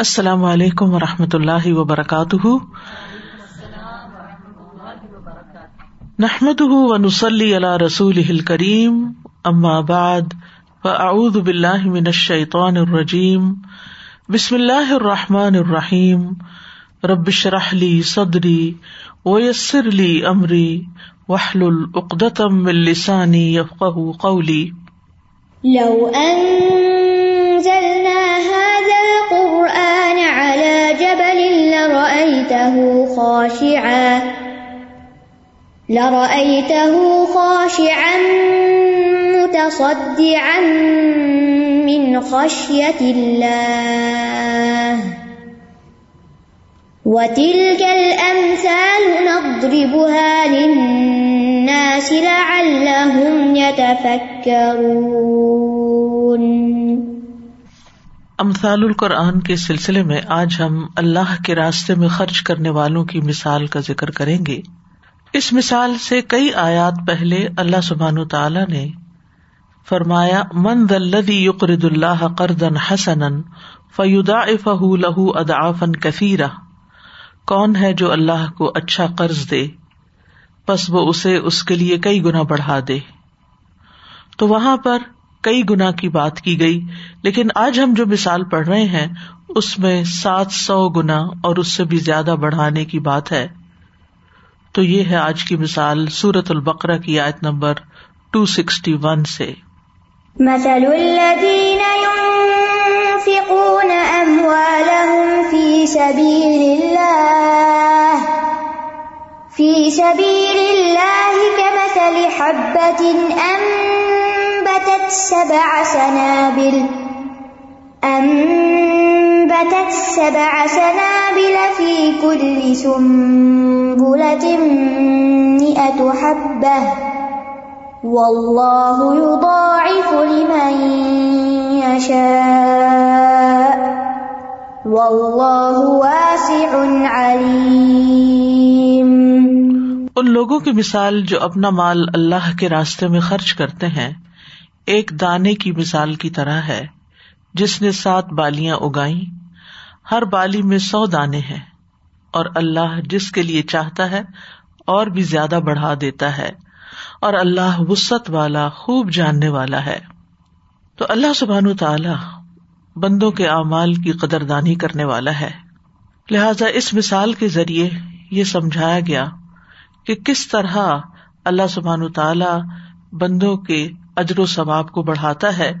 السلام علیکم و رحمۃ اللہ وبرکاتہ۔ نحمد و نسلی اللہ رسول کریم بعد، فاعوذ باللہ من الشیطان الرجیم۔ بسم اللہ الرحمٰن الرحیم۔ ربش رحلی صدری ویسر علی عمری وحل العقدم السانی یفق قولی۔ لو انزلنا لرأيته خاشعا لرأيته خاشعا متصدعا من خشية الله. وتلك الأمثال نضربها للناس لعلهم يتفكرون. امثال القرآن کے سلسلے میں آج ہم اللہ کے راستے میں خرچ کرنے والوں کی مثال کا ذکر کریں گے۔ اس مثال سے کئی آیات پہلے اللہ سبحان تعالی نے فرمایا، من دلدی یقرد اللہ قرضن حسن فیودا فہ لہو ادافن کثیرہ۔ کون ہے جو اللہ کو اچھا قرض دے بس وہ اسے اس کے لیے کئی گنا بڑھا دے۔ تو وہاں پر کئی گنا کی بات کی گئی، لیکن آج ہم جو مثال پڑھ رہے ہیں، اس میں سات سو گنا اور اس سے بھی زیادہ بڑھانے کی بات ہے۔ تو یہ ہے آج کی مثال سورت البقرا کی آیت نمبر ٹو سکسٹی ون سے۔ مثل الذين ينفقون أموالهم في سبيل الله في سبيل الله كمثل حبة أنبتت أنبتت سبع سنابل. أنبتت سبع سنابل في كل سنبلة مئة حبة. والله يضاعف لمن يشاء. والله واسع عليم. ان لوگوں کی مثال جو اپنا مال اللہ کے راستے میں خرچ کرتے ہیں ایک دانے کی مثال کی طرح ہے، جس نے سات بالیاں اگائی ہر بالی میں سو دانے ہیں، اور اللہ جس کے لیے چاہتا ہے، اور بھی زیادہ بڑھا دیتا ہے، اور اللہ وسط والا، خوب جاننے والا ہے۔ تو اللہ سبحان تعالی بندوں کے اعمال کی قدر دانی کرنے والا ہے۔ لہذا اس مثال کے ذریعے یہ سمجھایا گیا کہ کس طرح اللہ سبحان تعالی بندوں کے اجر و ثواب کو بڑھاتا ہے۔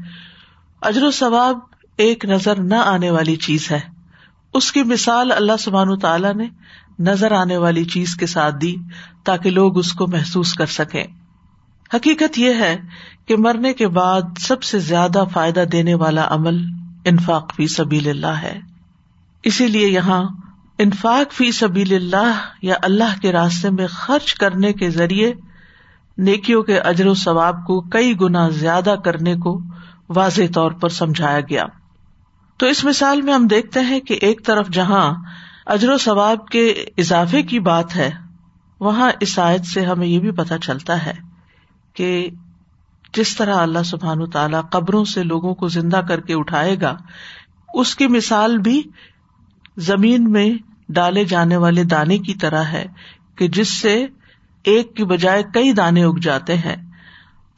اجر و ثواب ایک نظر نہ آنے والی چیز ہے۔ اس کی مثال اللہ سبحان تعالیٰ نے نظر آنے والی چیز کے ساتھ دی تاکہ لوگ اس کو محسوس کر سکیں۔ حقیقت یہ ہے کہ مرنے کے بعد سب سے زیادہ فائدہ دینے والا عمل انفاق فی سبیل اللہ ہے۔ اسی لیے یہاں انفاق فی سبیل اللہ یا اللہ کے راستے میں خرچ کرنے کے ذریعے نیکیوں کے اجر و ثواب کو کئی گنا زیادہ کرنے کو واضح طور پر سمجھایا گیا۔ تو اس مثال میں ہم دیکھتے ہیں کہ ایک طرف جہاں اجر و ثواب کے اضافے کی بات ہے، وہاں اس آیت سے ہمیں یہ بھی پتہ چلتا ہے کہ جس طرح اللہ سبحان تعالیٰ قبروں سے لوگوں کو زندہ کر کے اٹھائے گا، اس کی مثال بھی زمین میں ڈالے جانے والے دانے کی طرح ہے کہ جس سے ایک کی بجائے کئی دانے اگ جاتے ہیں۔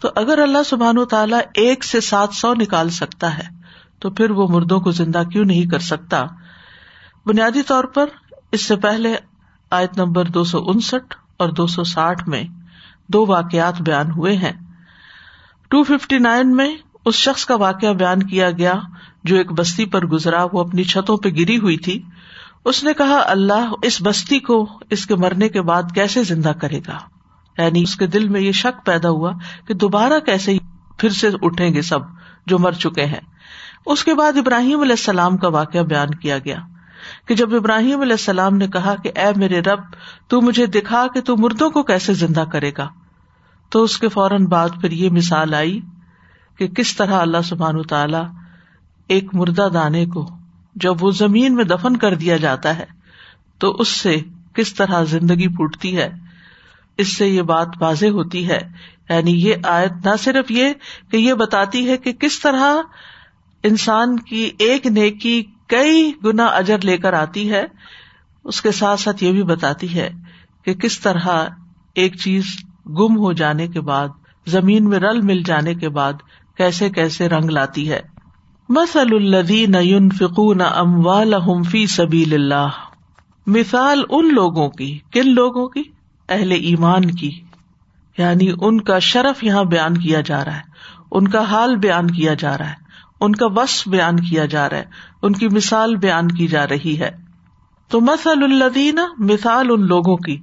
تو اگر اللہ سبحان و تعالیٰ ایک سے سات سو نکال سکتا ہے، تو پھر وہ مردوں کو زندہ کیوں نہیں کر سکتا؟ بنیادی طور پر اس سے پہلے آیت نمبر دو سو انسٹھ اور دو سو ساٹھ میں دو واقعات بیان ہوئے ہیں۔ ٹو ففٹی نائن میں اس شخص کا واقعہ بیان کیا گیا جو ایک بستی پر گزرا، وہ اپنی چھتوں پہ گری ہوئی تھی۔ اس نے کہا، اللہ اس بستی کو اس کے مرنے کے بعد کیسے زندہ کرے گا؟ یعنی اس کے دل میں یہ شک پیدا ہوا کہ دوبارہ کیسے پھر سے اٹھیں گے سب جو مر چکے ہیں۔ اس کے بعد ابراہیم علیہ السلام کا واقعہ بیان کیا گیا کہ جب ابراہیم علیہ السلام نے کہا کہ اے میرے رب، تو مجھے دکھا کہ تو مردوں کو کیسے زندہ کرے گا؟ تو اس کے فوراً بعد پھر یہ مثال آئی کہ کس طرح اللہ سبحان تعالی ایک مردہ دانے کو جب وہ زمین میں دفن کر دیا جاتا ہے، تو اس سے کس طرح زندگی پوٹتی ہے؟ اس سے یہ بات واضح ہوتی ہے۔ یعنی یہ آیت نہ صرف یہ کہ یہ بتاتی ہے کہ کس طرح انسان کی ایک نیکی کئی گنا اجر لے کر آتی ہے، اس کے ساتھ ساتھ یہ بھی بتاتی ہے کہ کس طرح ایک چیز گم ہو جانے کے بعد، زمین میں رل مل جانے کے بعد کیسے کیسے رنگ لاتی ہے۔ مسل الدین فکون اموال فی سبیل اللہ۔ مثال ان لوگوں کی۔ کن لوگوں کی؟ اہل ایمان کی۔ یعنی ان کا شرف یہاں بیان کیا جا رہا ہے۔ ان کا حال بیان کیا جا رہا ہے۔ ان کا وصف بیان کیا جا رہا ہے۔ ان کی مثال بیان کی جا رہی ہے۔ تو مسل الدین مثال ان لوگوں کی۔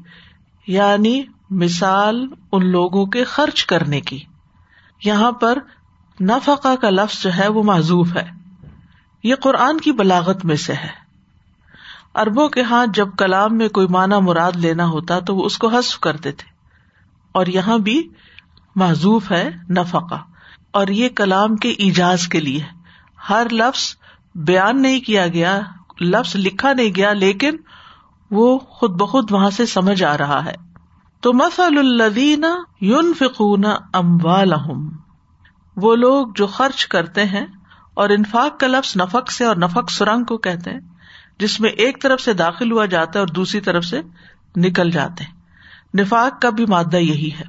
یعنی مثال ان لوگوں کے خرچ کرنے کی۔ یہاں پر نفقا کا لفظ جو ہے وہ معذوف ہے۔ یہ قرآن کی بلاغت میں سے ہے۔ اربوں کے ہاتھ جب کلام میں کوئی معنی مراد لینا ہوتا تو وہ اس کو حسف کرتے تھے۔ اور یہاں بھی معذوف ہے نفقا اور یہ کلام کے ایجاز کے لیے۔ ہر لفظ بیان نہیں کیا گیا، لفظ لکھا نہیں گیا، لیکن وہ خود بخود وہاں سے سمجھ آ رہا ہے۔ تو مسل الدین یون فکون اموال وہ لوگ جو خرچ کرتے ہیں اور انفاق کا لفظ نفق سے اور نفق سرنگ کو کہتے ہیں، جس میں ایک طرف سے داخل ہوا جاتا ہے اور دوسری طرف سے نکل جاتے ہیں۔ نفاق کا بھی مادہ یہی ہے۔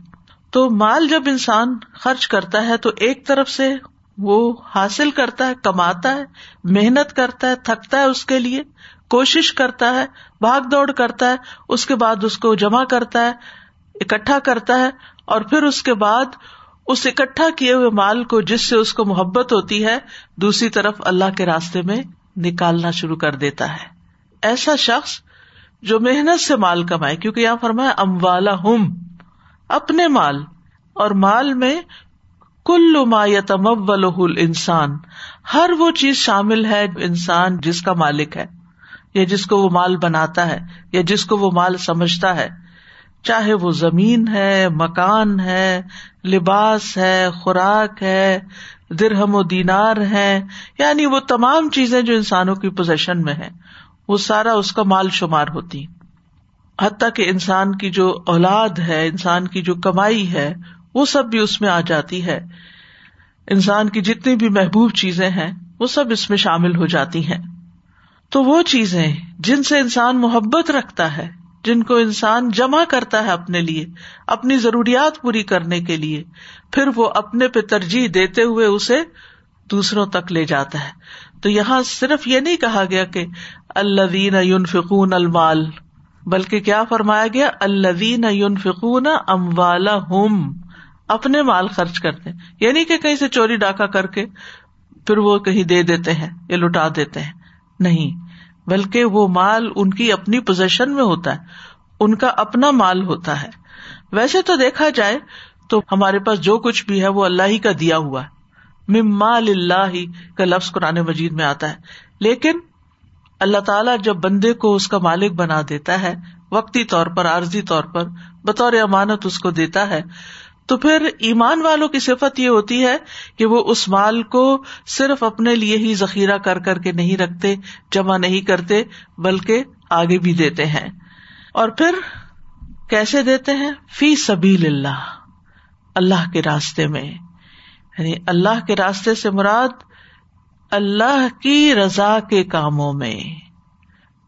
تو مال جب انسان خرچ کرتا ہے تو ایک طرف سے وہ حاصل کرتا ہے، کماتا ہے، محنت کرتا ہے، تھکتا ہے اس کے لیے، کوشش کرتا ہے، بھاگ دوڑ کرتا ہے، اس کے بعد اس کو جمع کرتا ہے، اکٹھا کرتا ہے اور پھر اس کے بعد اس اکٹھا کیے ہوئے مال کو جس سے اس کو محبت ہوتی ہے، دوسری طرف اللہ کے راستے میں نکالنا شروع کر دیتا ہے۔ ایسا شخص جو محنت سے مال کمائے، کیونکہ یہاں فرمایا ام والا ہم اپنے مال۔ اور مال میں کل ما یتمول انسان ہر وہ چیز شامل ہے، انسان جس کا مالک ہے، یا جس کو وہ مال بناتا ہے، یا جس کو وہ مال سمجھتا ہے۔ چاہے وہ زمین ہے، مکان ہے، لباس ہے، خوراک ہے، درہم و دینار ہے یعنی وہ تمام چیزیں جو انسانوں کی پوزیشن میں ہے وہ سارا اس کا مال شمار ہوتی۔ حتیٰ کہ انسان کی جو اولاد ہے، انسان کی جو کمائی ہے، وہ سب بھی اس میں آ جاتی ہے۔ انسان کی جتنی بھی محبوب چیزیں ہیں، وہ سب اس میں شامل ہو جاتی ہیں۔ تو وہ چیزیں جن سے انسان محبت رکھتا ہے جن کو انسان جمع کرتا ہے اپنے لیے، اپنی ضروریات پوری کرنے کے لیے، پھر وہ اپنے پہ ترجیح دیتے ہوئے اسے دوسروں تک لے جاتا ہے۔ تو یہاں صرف یہ نہیں کہا گیا کہ اللہ یون فکون المال، بلکہ کیا فرمایا گیا؟ اللہ یون فکون ام والا ہوم اپنے مال خرچ کرتے یعنی کہ کہیں سے چوری ڈاکہ کر کے پھر وہ کہیں دے دیتے ہیں یا لٹا دیتے ہیں۔ نہیں۔ بلکہ وہ مال ان کی اپنی پوزیشن میں ہوتا ہے، ان کا اپنا مال ہوتا ہے۔ ویسے تو دیکھا جائے تو ہمارے پاس جو کچھ بھی ہے، وہ اللہ ہی کا دیا ہوا ہے۔ مال اللہ کا لفظ قرآن مجید میں آتا ہے۔ لیکن اللہ تعالیٰ جب بندے کو اس کا مالک بنا دیتا ہے، وقتی طور پر، عارضی طور پر، بطور امانت اس کو دیتا ہے تو پھر ایمان والوں کی صفت یہ ہوتی ہے کہ وہ اس مال کو صرف اپنے لیے ہی ذخیرہ کر کر کے نہیں رکھتے، جمع نہیں کرتے، بلکہ آگے بھی دیتے ہیں۔ اور پھر کیسے دیتے ہیں؟ فی سبیل اللہ اللہ کے راستے میں۔ یعنی اللہ کے راستے سے مراد اللہ کی رضا کے کاموں میں۔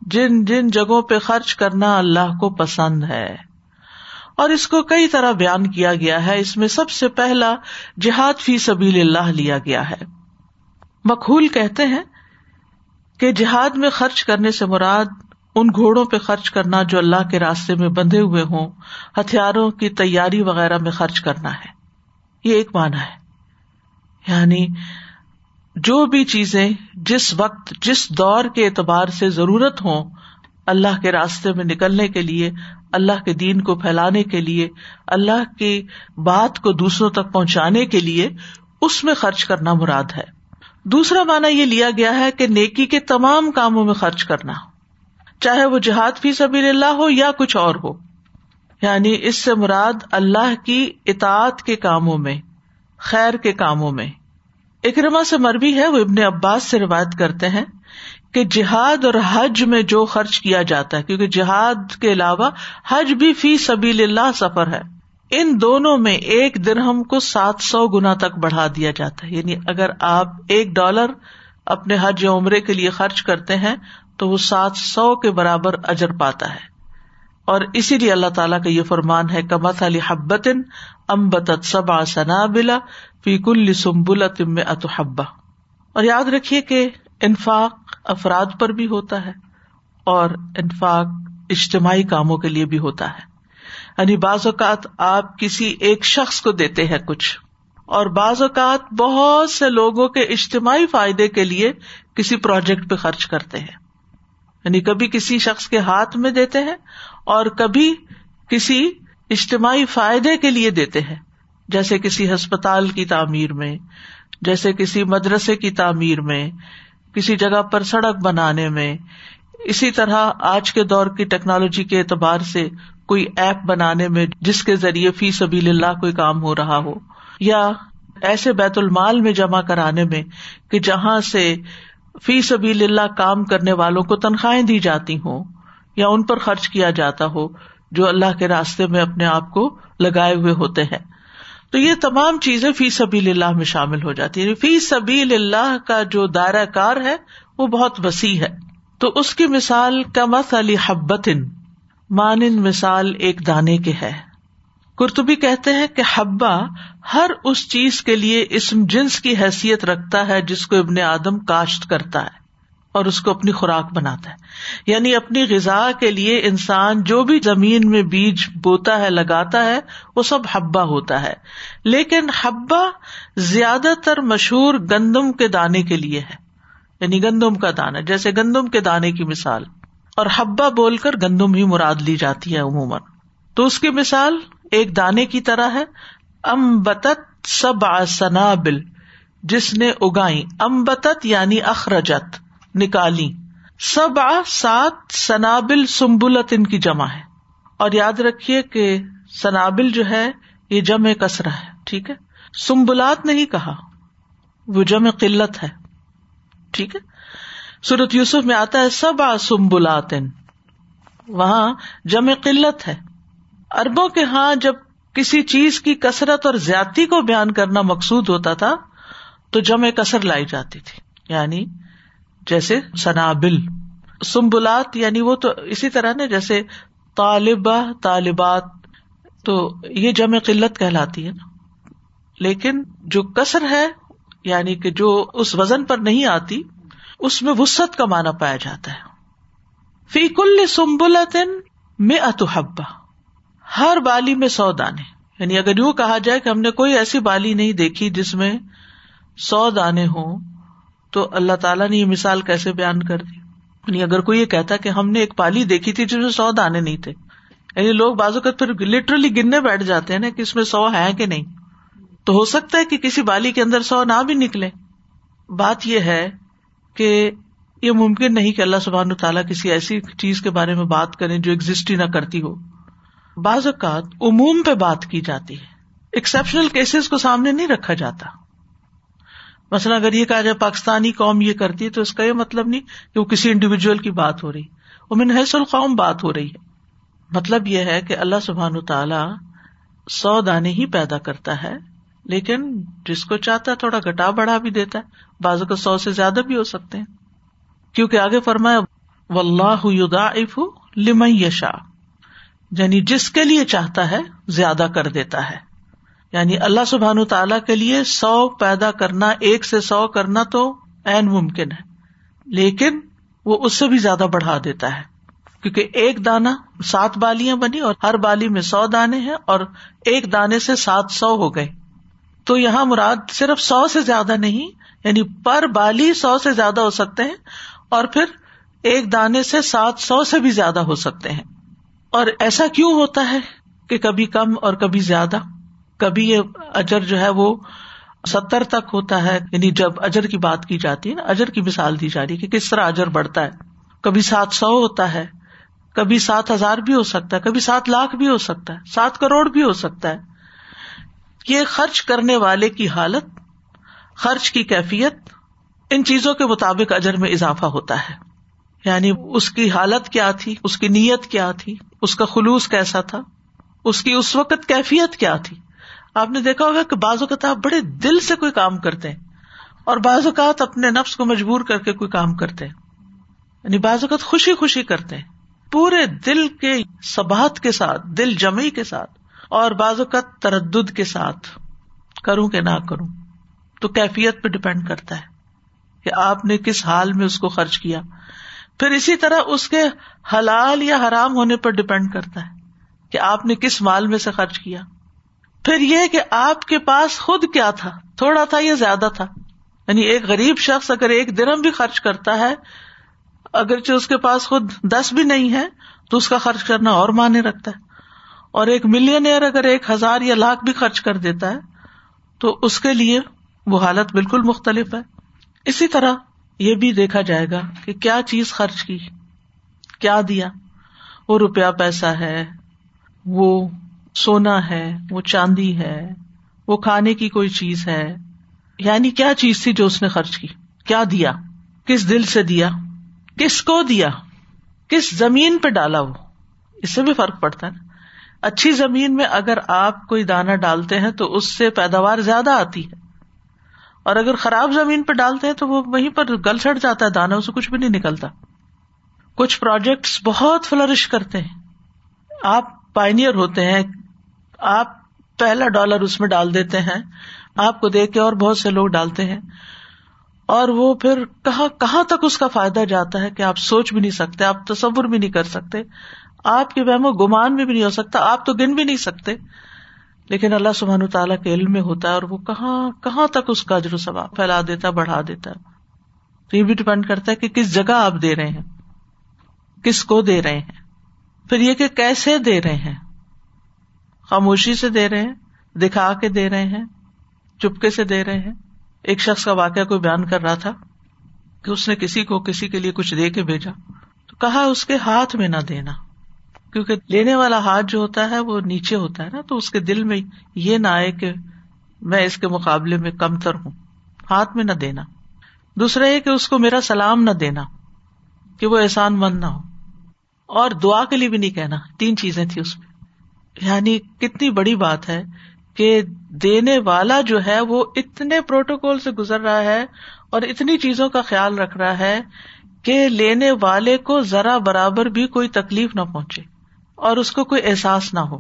جن جن جگہوں پہ خرچ کرنا اللہ کو پسند ہے۔ اور اس کو کئی طرح بیان کیا گیا ہے۔ اس میں سب سے پہلا جہاد فی سبیل اللہ لیا گیا ہے۔ مقبول کہتے ہیں کہ جہاد میں خرچ کرنے سے مراد ان گھوڑوں پہ خرچ کرنا جو اللہ کے راستے میں بندھے ہوئے ہوں، ہتھیاروں کی تیاری وغیرہ میں خرچ کرنا ہے۔ یہ ایک مانا ہے۔ یعنی جو بھی چیزیں جس وقت، جس دور کے اعتبار سے ضرورت ہوں، اللہ کے راستے میں نکلنے کے لیے اللہ کے دین کو پھیلانے کے لیے، اللہ کی بات کو دوسروں تک پہنچانے کے لیے اس میں خرچ کرنا مراد ہے۔ دوسرا مانا یہ لیا گیا ہے کہ نیکی کے تمام کاموں میں خرچ کرنا، چاہے وہ جہاد فی سبھی اللہ ہو یا کچھ اور ہو۔ یعنی اس سے مراد اللہ کی اطاعت کے کاموں میں، خیر کے کاموں میں۔ اکرما سے مربی ہے، وہ ابن عباس سے روایت کرتے ہیں۔ کہ جہاد اور حج میں جو خرچ کیا جاتا ہے، کیونکہ جہاد کے علاوہ حج بھی فی سبیل اللہ سفر ہے۔ ان دونوں میں ایک درہم کو سات سو گنا تک بڑھا دیا جاتا ہے۔ یعنی اگر آپ ایک ڈالر اپنے حج یا عمرے کے لیے خرچ کرتے ہیں، تو وہ سات سو کے برابر اجر پاتا ہے۔ اور اسی لیے اللہ تعالیٰ کا یہ فرمان ہے کمت علی حبت امبت سبا سنا بلا فیق السمبل تم اتحبا اور یاد رکھیے کہ انفاق افراد پر بھی ہوتا ہے اور انفاق اجتماعی کاموں کے لیے بھی ہوتا ہے۔ یعنی بعض اوقات آپ کسی ایک شخص کو دیتے ہیں کچھ اور بعض اوقات بہت سے لوگوں کے اجتماعی فائدے کے لیے کسی پروجیکٹ پہ خرچ کرتے ہیں۔ یعنی کبھی کسی شخص کے ہاتھ میں دیتے ہیں اور کبھی کسی اجتماعی فائدے کے لیے دیتے ہیں۔ جیسے کسی ہسپتال کی تعمیر میں، جیسے کسی مدرسے کی تعمیر میں کسی جگہ پر سڑک بنانے میں، اسی طرح آج کے دور کی ٹیکنالوجی کے اعتبار سے کوئی ایپ بنانے میں جس کے ذریعے فی سبھی اللہ کوئی کام ہو رہا ہو، یا ایسے بیت المال میں جمع کرانے میں کہ جہاں سے فی سبھی اللہ کام کرنے والوں کو تنخواہیں دی جاتی ہوں، یا ان پر خرچ کیا جاتا ہو جو اللہ کے راستے میں اپنے آپ کو لگائے ہوئے ہوتے ہیں۔ تو یہ تمام چیزیں فی سبھی اللہ میں شامل ہو جاتی ہیں۔ فی سبھی اللہ کا جو دائرہ کار ہے، وہ بہت وسیع ہے۔ تو اس کی مثال کمت علی حبتن مانند مثال ایک دانے کے ہے۔ کرتبی کہتے ہیں کہ حبا ہر اس چیز کے لیے اسم جنس کی حیثیت رکھتا ہے جس کو ابن آدم کاشت کرتا ہے۔ اور اس کو اپنی خوراک بناتا ہے۔ یعنی اپنی غذا کے لیے انسان جو بھی زمین میں بیج بوتا ہے، لگاتا ہے، وہ سب ہبا ہوتا ہے۔ لیکن ہبا زیادہ تر مشہور گندم کے دانے کے لیے ہے۔ یعنی گندم کا دانا جیسے گندم کے دانے کی مثال۔ اور ہبا بول کر گندم ہی مراد لی جاتی ہے عموماً۔ تو اس کی مثال ایک دانے کی طرح ہے۔ امبت سب سنابل، جس نے اگائی امبت یعنی اخرجت۔ نکالی۔ سب سات سنابل سمبلت ان کی جمع ہے۔ اور یاد رکھیے کہ سنابل جو ہے، یہ جمع کسرا ہے، ٹھیک ہے؟ سمبلات نہیں کہا، وہ جمع قلت ہے۔ ٹھیک ہے؟ سورت یوسف میں آتا ہے سب آ سمبلات وہاں جمع قلت ہے۔ اربوں کے ہاں جب کسی چیز کی کثرت اور زیادتی کو بیان کرنا مقصود ہوتا تھا، تو جمع کثر لائی جاتی تھی۔ یعنی جیسے سنابل سمبلات یعنی وہ تو اسی طرح نا، جیسے طالبہ، طالبات، تو یہ جمع قلت کہلاتی ہے نا۔ لیکن جو کثر ہے یعنی کہ جو اس وزن پر نہیں آتی، اس میں وسط کا مانا پایا جاتا ہے۔ فی کل سمبلت میں اتحبا ہر بالی میں سو دانے۔ یعنی اگر یوں کہا جائے کہ ہم نے کوئی ایسی بالی نہیں دیکھی جس میں سو دانے ہوں تو اللہ تعالیٰ نے یہ مثال کیسے بیان کر دی؟ یعنی اگر کوئی یہ کہتا کہ ہم نے ایک پالی دیکھی تھی جس میں سو دانے نہیں تھے یعنی لوگ بازو کا پھر لٹرلی گننے بیٹھ جاتے ہیں نا کہ اس میں سو ہے کہ نہیں۔ تو ہو سکتا ہے کہ کسی بالی کے اندر سو نہ بھی نکلے۔ بات یہ ہے کہ یہ ممکن نہیں کہ اللہ سبحان تعالیٰ کسی ایسی چیز کے بارے میں بات کریں جو ایگزٹ ہی نہ کرتی ہو۔ بعض اوقات عموم پہ بات کی جاتی ہے۔ ایکسپشنل کیسز کو سامنے نہیں رکھا جاتا۔ مثلاً اگر یہ کہا جائے پاکستانی قوم یہ کرتی ہے تو اس کا یہ مطلب نہیں کہ وہ کسی انڈیویجل کی بات ہو رہی۔ وہ منحص القوم بات ہو رہی ہے۔ مطلب یہ ہے کہ اللہ سبحان تعالی سو دانے ہی پیدا کرتا ہے، لیکن جس کو چاہتا ہے تھوڑا گٹا بڑھا بھی دیتا ہے بازو کا سو سے زیادہ بھی ہو سکتے ہیں۔ کیونکہ آگے فرمایا و اللہ لمن یشا یعنی جس کے لیے چاہتا ہے، زیادہ کر دیتا ہے۔ یعنی اللہ سبحان تعالی کے لیے سو پیدا کرنا، ایک سے سو کرنا تو این ممکن ہے، لیکن وہ اس سے بھی زیادہ بڑھا دیتا ہے۔ کیونکہ ایک دانا سات بالیاں بنی اور ہر بالی میں سو دانے ہیں اور ایک دانے سے سات سو ہو گئے۔ تو یہاں مراد صرف سو سے زیادہ نہیں یعنی پر بالی سو سے زیادہ ہو سکتے ہیں اور پھر ایک دانے سے سات سو سے بھی زیادہ ہو سکتے ہیں۔ اور ایسا کیوں ہوتا ہے کہ کبھی کم اور کبھی زیادہ؟ کبھی یہ اجر جو ہے وہ ستر تک ہوتا ہے یعنی جب اجر کی بات کی جاتی ہے نا، اجر کی مثال دی جا رہی ہے کہ کس طرح اجر بڑھتا ہے۔ کبھی سات سو ہوتا ہے، کبھی سات ہزار بھی ہو سکتا ہے، کبھی سات لاکھ بھی ہو سکتا ہے، سات کروڑ بھی ہو سکتا ہے۔ یہ خرچ کرنے والے کی حالت، خرچ کی کیفیت، ان چیزوں کے مطابق اجر میں اضافہ ہوتا ہے۔ یعنی اس کی حالت کیا تھی، اس کی نیت کیا تھی، اس کا خلوص کیسا تھا، اس کی اس وقت کیفیت کیا تھی۔ آپ نے دیکھا ہوگا کہ بعض اوقات آپ بڑے دل سے کوئی کام کرتے ہیں اور بعض اوقات اپنے نفس کو مجبور کر کے کوئی کام کرتے یعنی بعض اوقات خوشی خوشی کرتے ہیں۔ پورے دل کے سبات کے ساتھ، دل جمعی کے ساتھ اور بعض اوقات تردد کے ساتھ کروں کہ نہ کروں۔ تو کیفیت پہ ڈپینڈ کرتا ہے کہ آپ نے کس حال میں اس کو خرچ کیا۔ پھر اسی طرح اس کے حلال یا حرام ہونے پر ڈپینڈ کرتا ہے کہ آپ نے کس مال میں سے خرچ کیا۔ پھر یہ کہ آپ کے پاس خود کیا تھا؟ تھوڑا تھا یا زیادہ تھا؟ یعنی ایک غریب شخص اگر ایک درم بھی خرچ کرتا ہے، اگرچہ اس کے پاس خود دس بھی نہیں ہے، تو اس کا خرچ کرنا اور مانے رکھتا ہے۔ اور ایک ملین اگر ایک ہزار یا لاکھ بھی خرچ کر دیتا ہے، تو اس کے لیے وہ حالت بالکل مختلف ہے۔ اسی طرح یہ بھی دیکھا جائے گا کہ کیا چیز خرچ کی، کیا دیا۔ وہ روپیہ پیسہ ہے، وہ سونا ہے، وہ چاندی ہے، وہ کھانے کی کوئی چیز ہے۔ یعنی کیا چیز تھی جو اس نے خرچ کی؟ کیا دیا؟ کس دل سے دیا؟ کس کو دیا؟ کس زمین پہ ڈالا وہ؟ اس سے بھی فرق پڑتا ہے اچھی زمین میں اگر آپ کوئی دانا ڈالتے ہیں تو اس سے پیداوار زیادہ آتی ہے۔ اور اگر خراب زمین پہ ڈالتے ہیں تو وہ وہیں پر گل چڑ جاتا ہے دانا اسے کچھ بھی نہیں نکلتا۔ کچھ پروجیکٹس بہت فلرش کرتے ہیں۔ آپ پائنیئر ہوتے ہیں آپ پہلا ڈالر اس میں ڈال دیتے ہیں، آپ کو دیکھ کے اور بہت سے لوگ ڈالتے ہیں، اور وہ پھر کہاں کہاں تک اس کا فائدہ جاتا ہے کہ آپ سوچ بھی نہیں سکتے، آپ تصور بھی نہیں کر سکتے، آپ کے وہم و گمان میں بھی نہیں ہو سکتا، آپ تو گن بھی نہیں سکتے۔ لیکن اللہ سبحان تعالیٰ کے علم میں ہوتا ہے اور وہ کہاں کہاں تک اس کا اجر و ثواب پھیلا دیتا ہے بڑھا دیتا ہے۔ تو یہ بھی ڈپینڈ کرتا ہے کہ کس جگہ آپ دے رہے ہیں، کس کو دے رہے ہیں۔ پھر یہ کہ کیسے دے رہے ہیں؟ خاموشی سے دے رہے ہیں، دکھا کے دے رہے ہیں، چپکے سے دے رہے ہیں۔ ایک شخص کا واقعہ کوئی بیان کر رہا تھا کہ اس نے کسی کو کسی کے لیے کچھ دے کے بھیجا۔ تو کہا اس کے ہاتھ میں نہ دینا، کیونکہ لینے والا ہاتھ جو ہوتا ہے وہ نیچے ہوتا ہے نا، تو اس کے دل میں یہ نہ آئے کہ میں اس کے مقابلے میں کمتر ہوں۔ ہاتھ میں نہ دینا۔ دوسرا یہ کہ اس کو میرا سلام نہ دینا، کہ وہ احسان مند نہ ہو۔ اور دعا کے لیے بھی نہیں کہنا، تین چیزیں تھی اس میں۔ یعنی کتنی بڑی بات ہے کہ دینے والا جو ہے وہ اتنے پروٹوکول سے گزر رہا ہے اور اتنی چیزوں کا خیال رکھ رہا ہے کہ لینے والے کو ذرا برابر بھی کوئی تکلیف نہ پہنچے اور اس کو کوئی احساس نہ ہو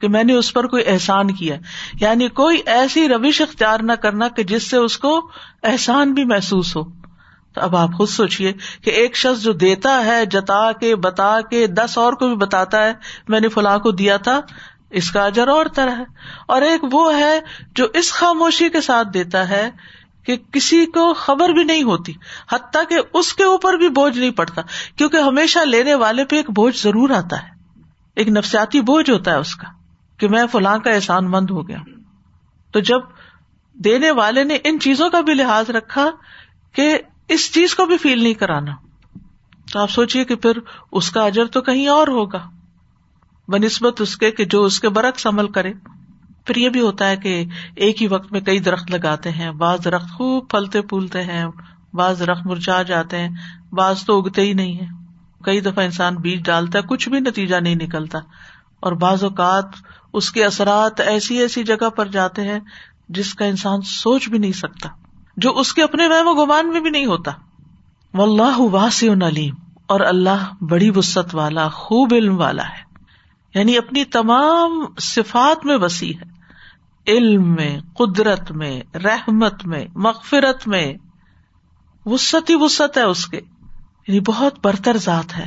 کہ میں نے اس پر کوئی احسان کیا یعنی کوئی ایسی روش اختیار نہ کرنا کہ جس سے اس کو احسان بھی محسوس ہو۔ تو اب آپ خود سوچیے کہ ایک شخص جو دیتا ہے، جتا کے، بتا کے، دس اور کو بھی بتاتا ہے، میں نے فلاں کو دیا تھا، اس کا اجر اور طرح ہے۔ اور ایک وہ ہے جو اس خاموشی کے ساتھ دیتا ہے کہ کسی کو خبر بھی نہیں ہوتی، حتیٰ کہ اس کے اوپر بھی بوجھ نہیں پڑتا، کیونکہ ہمیشہ لینے والے پہ ایک بوجھ ضرور آتا ہے۔ ایک نفسیاتی بوجھ ہوتا ہے اس کا کہ میں فلاں کا احسان مند ہو گیا۔ تو جب دینے والے نے ان چیزوں کا بھی لحاظ رکھا کہ اس چیز کو بھی فیل نہیں کرانا۔ تو آپ سوچیے کہ پھر اس کا اجر تو کہیں اور ہوگا۔ بہ نسبت اس کے کہ جو اس کے برعکس عمل کرے۔ پھر یہ بھی ہوتا ہے کہ ایک ہی وقت میں کئی درخت لگاتے ہیں۔ بعض درخت خوب پھلتے پھولتے ہیں۔ بعض درخت مرچا جاتے ہیں۔ بعض تو اگتے ہی نہیں ہے کئی دفعہ انسان بیج ڈالتا ہے، کچھ بھی نتیجہ نہیں نکلتا۔ اور بعض اوقات اس کے اثرات ایسی ایسی جگہ پر جاتے ہیں جس کا انسان سوچ بھی نہیں سکتا۔ جو اس کے اپنے وحم و گمان میں بھی نہیں ہوتا۔ و اللہ واسع علیم۔ اور اللہ بڑی وسط والا، خوب علم والا ہے۔ یعنی اپنی تمام صفات میں وسیع ہے۔ علم میں، قدرت میں، رحمت میں، مغفرت میں۔ وسط ہی وسط ہے اس کے۔ یعنی بہت برتر ذات ہے۔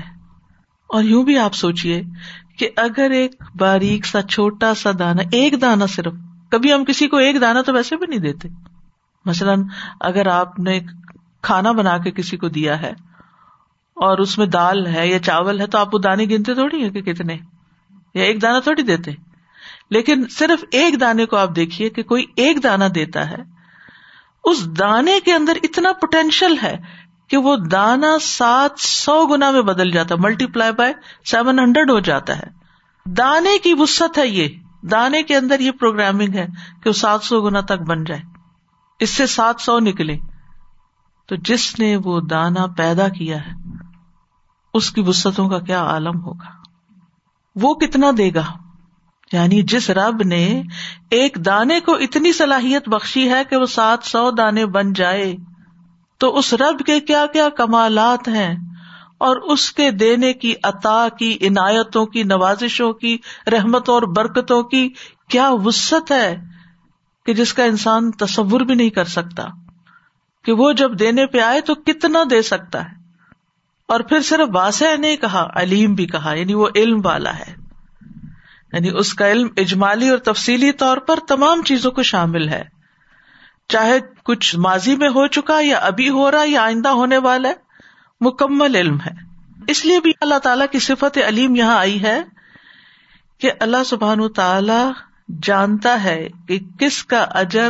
اور یوں بھی آپ سوچیے کہ اگر ایک باریک سا، چھوٹا سا دانا ایک دانا صرف، کبھی ہم کسی کو ایک دانا تو ویسے بھی نہیں دیتے۔ مثلاً اگر آپ نے کھانا بنا کے کسی کو دیا ہے اور اس میں دال ہے یا چاول ہے تو آپ وہ دانے گنتے تھوڑی ہے کہ کتنے یا ایک دانا تھوڑی دیتے لیکن صرف ایک دانے کو آپ دیکھیے کہ کوئی ایک دانا دیتا ہے، اس دانے کے اندر اتنا پوٹینشیل ہے کہ وہ دانا سات سو گنا میں بدل جاتا ہے multiply by seven hundred ہو جاتا ہے۔ دانے کی وسط ہے یہ۔ دانے کے اندر یہ پروگرامنگ ہے کہ وہ سات سو گنا تک بن جائے۔ اس سے سات سو نکلے۔ تو جس نے وہ دانا پیدا کیا ہے، اس کی وسطوں کا کیا عالم ہوگا؟ وہ کتنا دے گا؟ یعنی جس رب نے ایک دانے کو اتنی صلاحیت بخشی ہے کہ وہ سات سو دانے بن جائے، تو اس رب کے کیا کیا کمالات ہیں؟ اور اس کے دینے کی عطا کی، عنایتوں کی، نوازشوں کی، رحمتوں اور برکتوں کی کیا وسط ہے؟ کہ جس کا انسان تصور بھی نہیں کر سکتا کہ وہ جب دینے پہ آئے تو کتنا دے سکتا ہے۔ اور پھر صرف باسع نہیں کہا، علیم بھی کہا یعنی وہ علم والا ہے۔ یعنی اس کا علم اجمالی اور تفصیلی طور پر تمام چیزوں کو شامل ہے۔ چاہے کچھ ماضی میں ہو چکا یا ابھی ہو رہا یا آئندہ ہونے والا ہے، مکمل علم ہے۔ اس لیے بھی اللہ تعالیٰ کی صفت علیم یہاں آئی ہے کہ اللہ سبحان تعالی جانتا ہے کہ کس کا اجر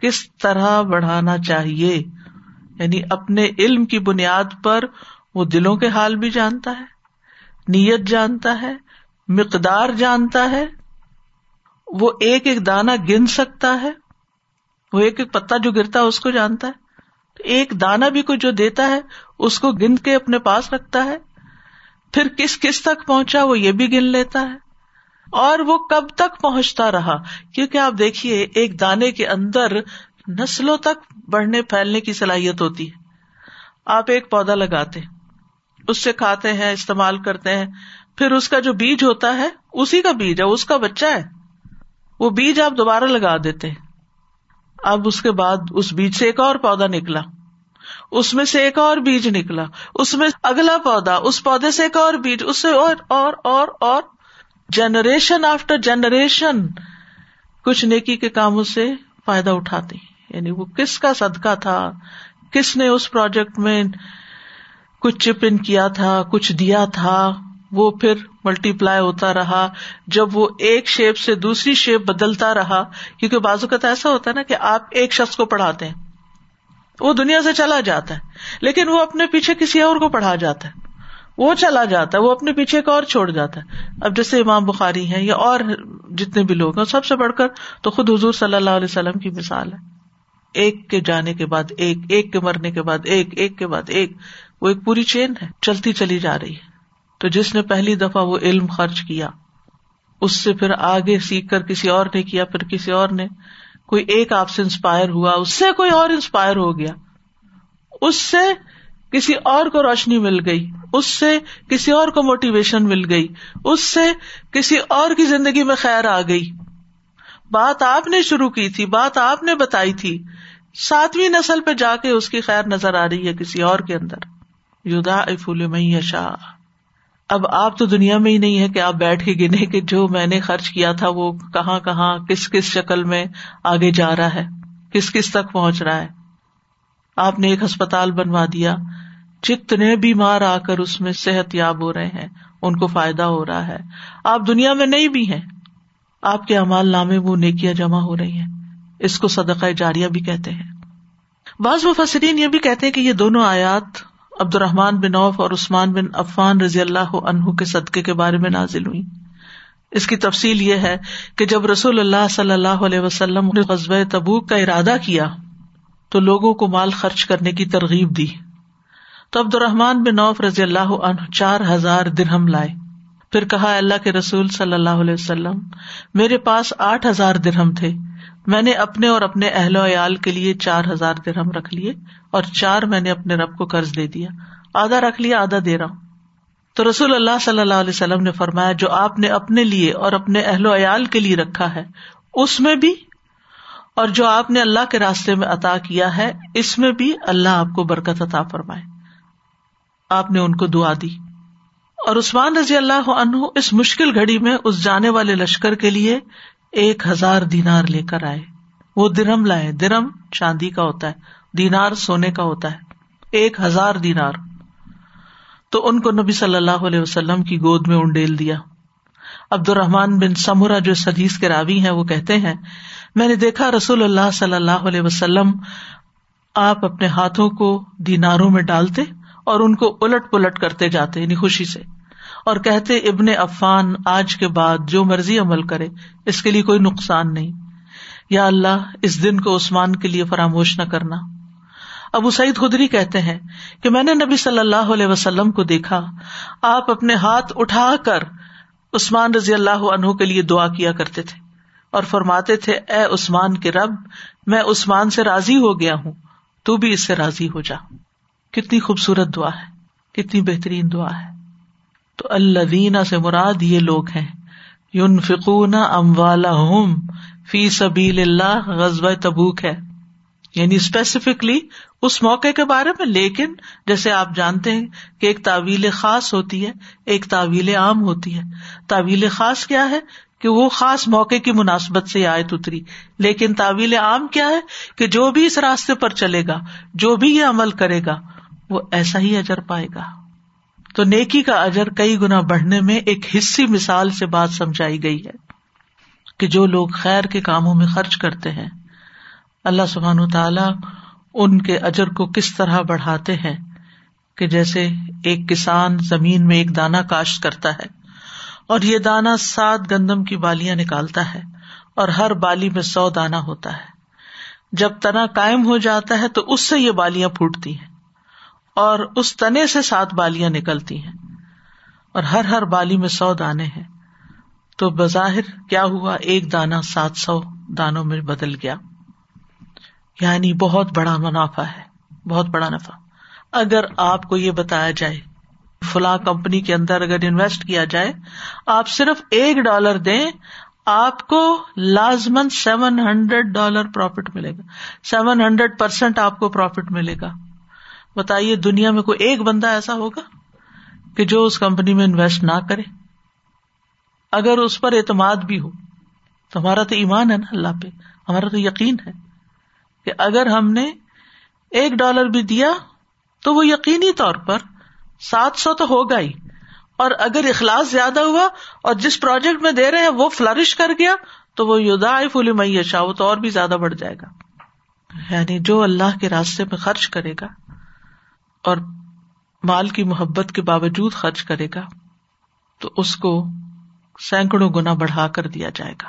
کس طرح بڑھانا چاہیے۔ یعنی اپنے علم کی بنیاد پر وہ دلوں کے حال بھی جانتا ہے، نیت جانتا ہے، مقدار جانتا ہے۔ وہ ایک ایک دانا گن سکتا ہے، وہ ایک ایک پتا جو گرتا ہے اس کو جانتا ہے۔ ایک دانا بھی کوئی جو دیتا ہے، اس کو گن کے اپنے پاس رکھتا ہے۔ پھر کس کس تک پہنچا وہ یہ بھی گن لیتا ہے۔ اور وہ کب تک پہنچتا رہا؟ کیونکہ آپ دیکھیے، ایک دانے کے اندر نسلوں تک بڑھنے، پھیلنے کی صلاحیت ہوتی ہے۔ آپ ایک پودا لگاتے اس سے کھاتے ہیں، استعمال کرتے ہیں، پھر اس کا جو بیج ہوتا ہے، اسی کا بیج ہے، اس کا بچہ ہے۔ وہ بیج آپ دوبارہ لگا دیتے اب اس کے بعد اس بیج سے ایک اور پودا نکلا۔ اس میں سے ایک اور بیج نکلا۔ اس میں اگلا پودا، اس پودے سے ایک اور بیج، اس سے اور اور اور اور جنریشن آفٹر جنریشن کچھ نیکی کے کاموں سے فائدہ اٹھاتے یعنی وہ کس کا صدقہ تھا، کس نے اس پروجیکٹ میں کچھ چپ ان کیا تھا، کچھ دیا تھا، وہ پھر ملٹی پلائی ہوتا رہا۔ جب وہ ایک شیپ سے دوسری شیپ بدلتا رہا، کیونکہ بازو کا تو ایسا ہوتا ہے نا کہ آپ ایک شخص کو پڑھاتے ہیں، وہ دنیا سے چلا جاتا ہے، لیکن وہ اپنے پیچھے کسی اور کو پڑھا جاتا ہے۔ وہ چلا جاتا ہے، وہ اپنے پیچھے ایک اور چھوڑ جاتا ہے۔ اب جیسے امام بخاری ہیں یا اور جتنے بھی لوگ ہیں، سب سے بڑھ کر تو خود حضور صلی اللہ علیہ وسلم کی مثال ہے۔ ایک کے جانے کے بعد ایک ایک کے مرنے کے بعد ایک ایک کے بعد ایک۔ وہ ایک پوری چین ہے، چلتی چلی جا رہی ہے۔ تو جس نے پہلی دفعہ وہ علم خرچ کیا، اس سے پھر آگے سیکھ کر کسی اور نے کیا، پھر کسی اور نے۔ کوئی ایک آپ سے انسپائر ہوا، اس سے کوئی اور انسپائر ہو گیا۔ اس سے کسی اور کو روشنی مل گئی، اس سے کسی اور کو موٹیویشن مل گئی، اس سے کسی اور کی زندگی میں خیر آ گئی۔ بات آپ نے شروع کی تھی، بات آپ نے بتائی تھی۔ ساتویں نسل پہ جا کے اس کی خیر نظر آ رہی ہے کسی اور کے اندر۔ یودا فل شاہ اب آپ تو دنیا میں ہی نہیں ہے کہ آپ بیٹھ کے گنے کہ جو میں نے خرچ کیا تھا وہ کہاں کہاں، کس کس شکل میں آگے جا رہا ہے، کس کس تک پہنچ رہا ہے۔ آپ نے ایک ہسپتال بنوا دیا، جتنے بیمار آ کر اس میں صحت یاب ہو رہے ہیں، ان کو فائدہ ہو رہا ہے۔ آپ دنیا میں نہیں بھی ہیں، آپ کے امال نامے وہ نیکیاں جمع ہو رہی ہیں۔ اس کو صدقہ جاریہ بھی کہتے ہیں۔ بعض مفسرین یہ بھی کہتے ہیں کہ یہ دونوں آیات عبد الرحمان بن اوف اور عثمان بن عفان رضی اللہ عنہ کے صدقے کے بارے میں نازل ہوئی۔ اس کی تفصیل یہ ہے کہ جب رسول اللہ صلی اللہ علیہ وسلم نے قصب تبوک کا ارادہ کیا تو لوگوں کو مال خرچ کرنے کی ترغیب دی۔ تو عبد الرحمان بن اوف رضی اللہ عنہ چار ہزار درہم لائے۔ پھر کہا اللہ کے رسول صلی اللہ علیہ وسلم، میرے پاس آٹھ ہزار درہم تھے۔ میں نے اپنے اور اپنے اہل و عیال کے لیے چار ہزار درہم رکھ لیے اور چار میں نے اپنے رب کو قرض دے دیا۔ آدھا رکھ لیا، آدھا دے رہا ہوں۔ تو رسول اللہ صلی اللہ علیہ وسلم نے فرمایا، جو آپ نے اپنے لیے اور اپنے اہل و عیال کے لیے رکھا ہے، اس میں بھی اور جو آپ نے اللہ کے راستے میں عطا کیا ہے، اس میں بھی اللہ آپ کو برکت عطا فرمائے۔ آپ نے ان کو دعا دی۔ اور عثمان رضی اللہ عنہ اس مشکل گھڑی میں اس جانے والے لشکر کے لیے ایک ہزار دینار لے کر آئے۔ وہ درم لائے۔ درم چاندی کا ہوتا ہے، دینار سونے کا ہوتا ہے۔ ایک ہزار دینار۔ تو ان کو نبی صلی اللہ علیہ وسلم کی گود میں انڈیل دیا۔ عبد الرحمان بن سمورا جو حدیث کے راوی ہیں، وہ کہتے ہیں، میں نے دیکھا رسول اللہ صلی اللہ علیہ وسلم آپ اپنے ہاتھوں کو دیناروں میں ڈالتے اور ان کو الٹ پلٹ کرتے جاتے یعنی خوشی سے۔ اور کہتے، ابن عفان آج کے بعد جو مرضی عمل کرے، اس کے لیے کوئی نقصان نہیں۔ یا اللہ، اس دن کو عثمان کے لیے فراموش نہ کرنا۔ ابو سعید خدری کہتے ہیں کہ میں نے نبی صلی اللہ علیہ وسلم کو دیکھا، آپ اپنے ہاتھ اٹھا کر عثمان رضی اللہ عنہ کے لیے دعا کیا کرتے تھے اور فرماتے تھے، اے عثمان کے رب، میں عثمان سے راضی ہو گیا ہوں، تو بھی اس سے راضی ہو جا۔ کتنی خوبصورت دعا ہے، کتنی بہترین دعا ہے۔ تو اللہ دینا سے مراد یہ لوگ ہیں یون فکون ام والا فی سبیل اللہ غزب تبوک ہے۔ یعنی اسپیسیفکلی اس موقع کے بارے میں، لیکن جیسے آپ جانتے ہیں کہ ایک تعویل خاص ہوتی ہے، ایک تعویل عام ہوتی ہے۔ تعویل خاص کیا ہے؟ کہ وہ خاص موقع کی مناسبت سے آیت اتری۔ لیکن تعویل عام کیا ہے؟ کہ جو بھی اس راستے پر چلے گا، جو بھی یہ عمل کرے گا، وہ ایسا ہی اجر پائے گا۔ تو نیکی کا اجر کئی گنا بڑھنے میں ایک حصی مثال سے بات سمجھائی گئی ہے کہ جو لوگ خیر کے کاموں میں خرچ کرتے ہیں، اللہ سبحان تعالی ان کے اجر کو کس طرح بڑھاتے ہیں کہ جیسے ایک کسان زمین میں ایک دانا کاشت کرتا ہے اور یہ دانا سات گندم کی بالیاں نکالتا ہے اور ہر بالی میں سو دانا ہوتا ہے۔ جب تنا کائم ہو جاتا ہے تو اس سے یہ بالیاں پھوٹتی ہیں اور اس تنے سے سات بالیاں نکلتی ہیں اور ہر ہر بالی میں سو دانے ہیں۔ تو بظاہر کیا ہوا؟ ایک دانا سات سو دانوں میں بدل گیا۔ یعنی بہت بڑا منافع ہے، بہت بڑا نفع۔ اگر آپ کو یہ بتایا جائے، فلاں کمپنی کے اندر اگر انویسٹ کیا جائے، آپ صرف ایک ڈالر دیں، آپ کو لازمن سیون ہنڈریڈ ڈالر پروفٹ ملے گا۔ سیون ہنڈریڈ پرسینٹ آپ کو پروفٹ ملے گا۔ بتائیے، دنیا میں کوئی ایک بندہ ایسا ہوگا کہ جو اس کمپنی میں انویسٹ نہ کرے؟ اگر اس پر اعتماد بھی ہو، تو ہمارا تو ایمان ہے نا اللہ پہ، ہمارا تو یقین ہے۔ کہ اگر ہم نے ایک ڈالر بھی دیا تو وہ یقینی طور پر سات سو تو ہوگا ہی۔ اور اگر اخلاص زیادہ ہوا اور جس پروجیکٹ میں دے رہے ہیں وہ فلرش کر گیا تو وہ یودا فلی معیشا وہ تو اور بھی زیادہ بڑھ جائے گا۔ یعنی جو اللہ کے راستے میں خرچ کرے گا اور مال کی محبت کے باوجود خرچ کرے گا تو اس کو سینکڑوں گنا بڑھا کر دیا جائے گا۔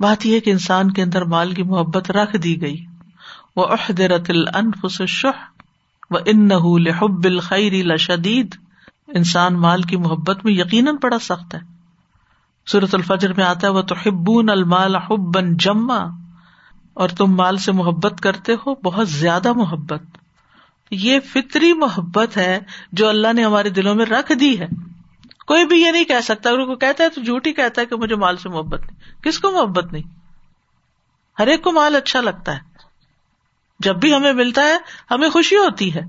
بات یہ کہ انسان کے اندر مال کی محبت رکھ دی گئی۔ وہ عہدرت الانفس الشح و ان لحب الخیر لشدید انسان مال کی محبت میں یقیناً بڑا سخت ہے۔ صورت الفجر میں آتا ہے وہ تو ہبون المال حبن جما۔ اور تم مال سے محبت کرتے ہو، بہت زیادہ محبت۔ یہ فطری محبت ہے جو اللہ نے ہمارے دلوں میں رکھ دی ہے۔ کوئی بھی یہ نہیں کہہ سکتا، اگر کوئی کہتا ہے تو جھوٹ ہی کہتا ہے کہ مجھے مال سے محبت نہیں۔ کس کو محبت نہیں؟ ہر ایک کو مال اچھا لگتا ہے۔ جب بھی ہمیں ملتا ہے، ہمیں خوشی ہوتی ہے۔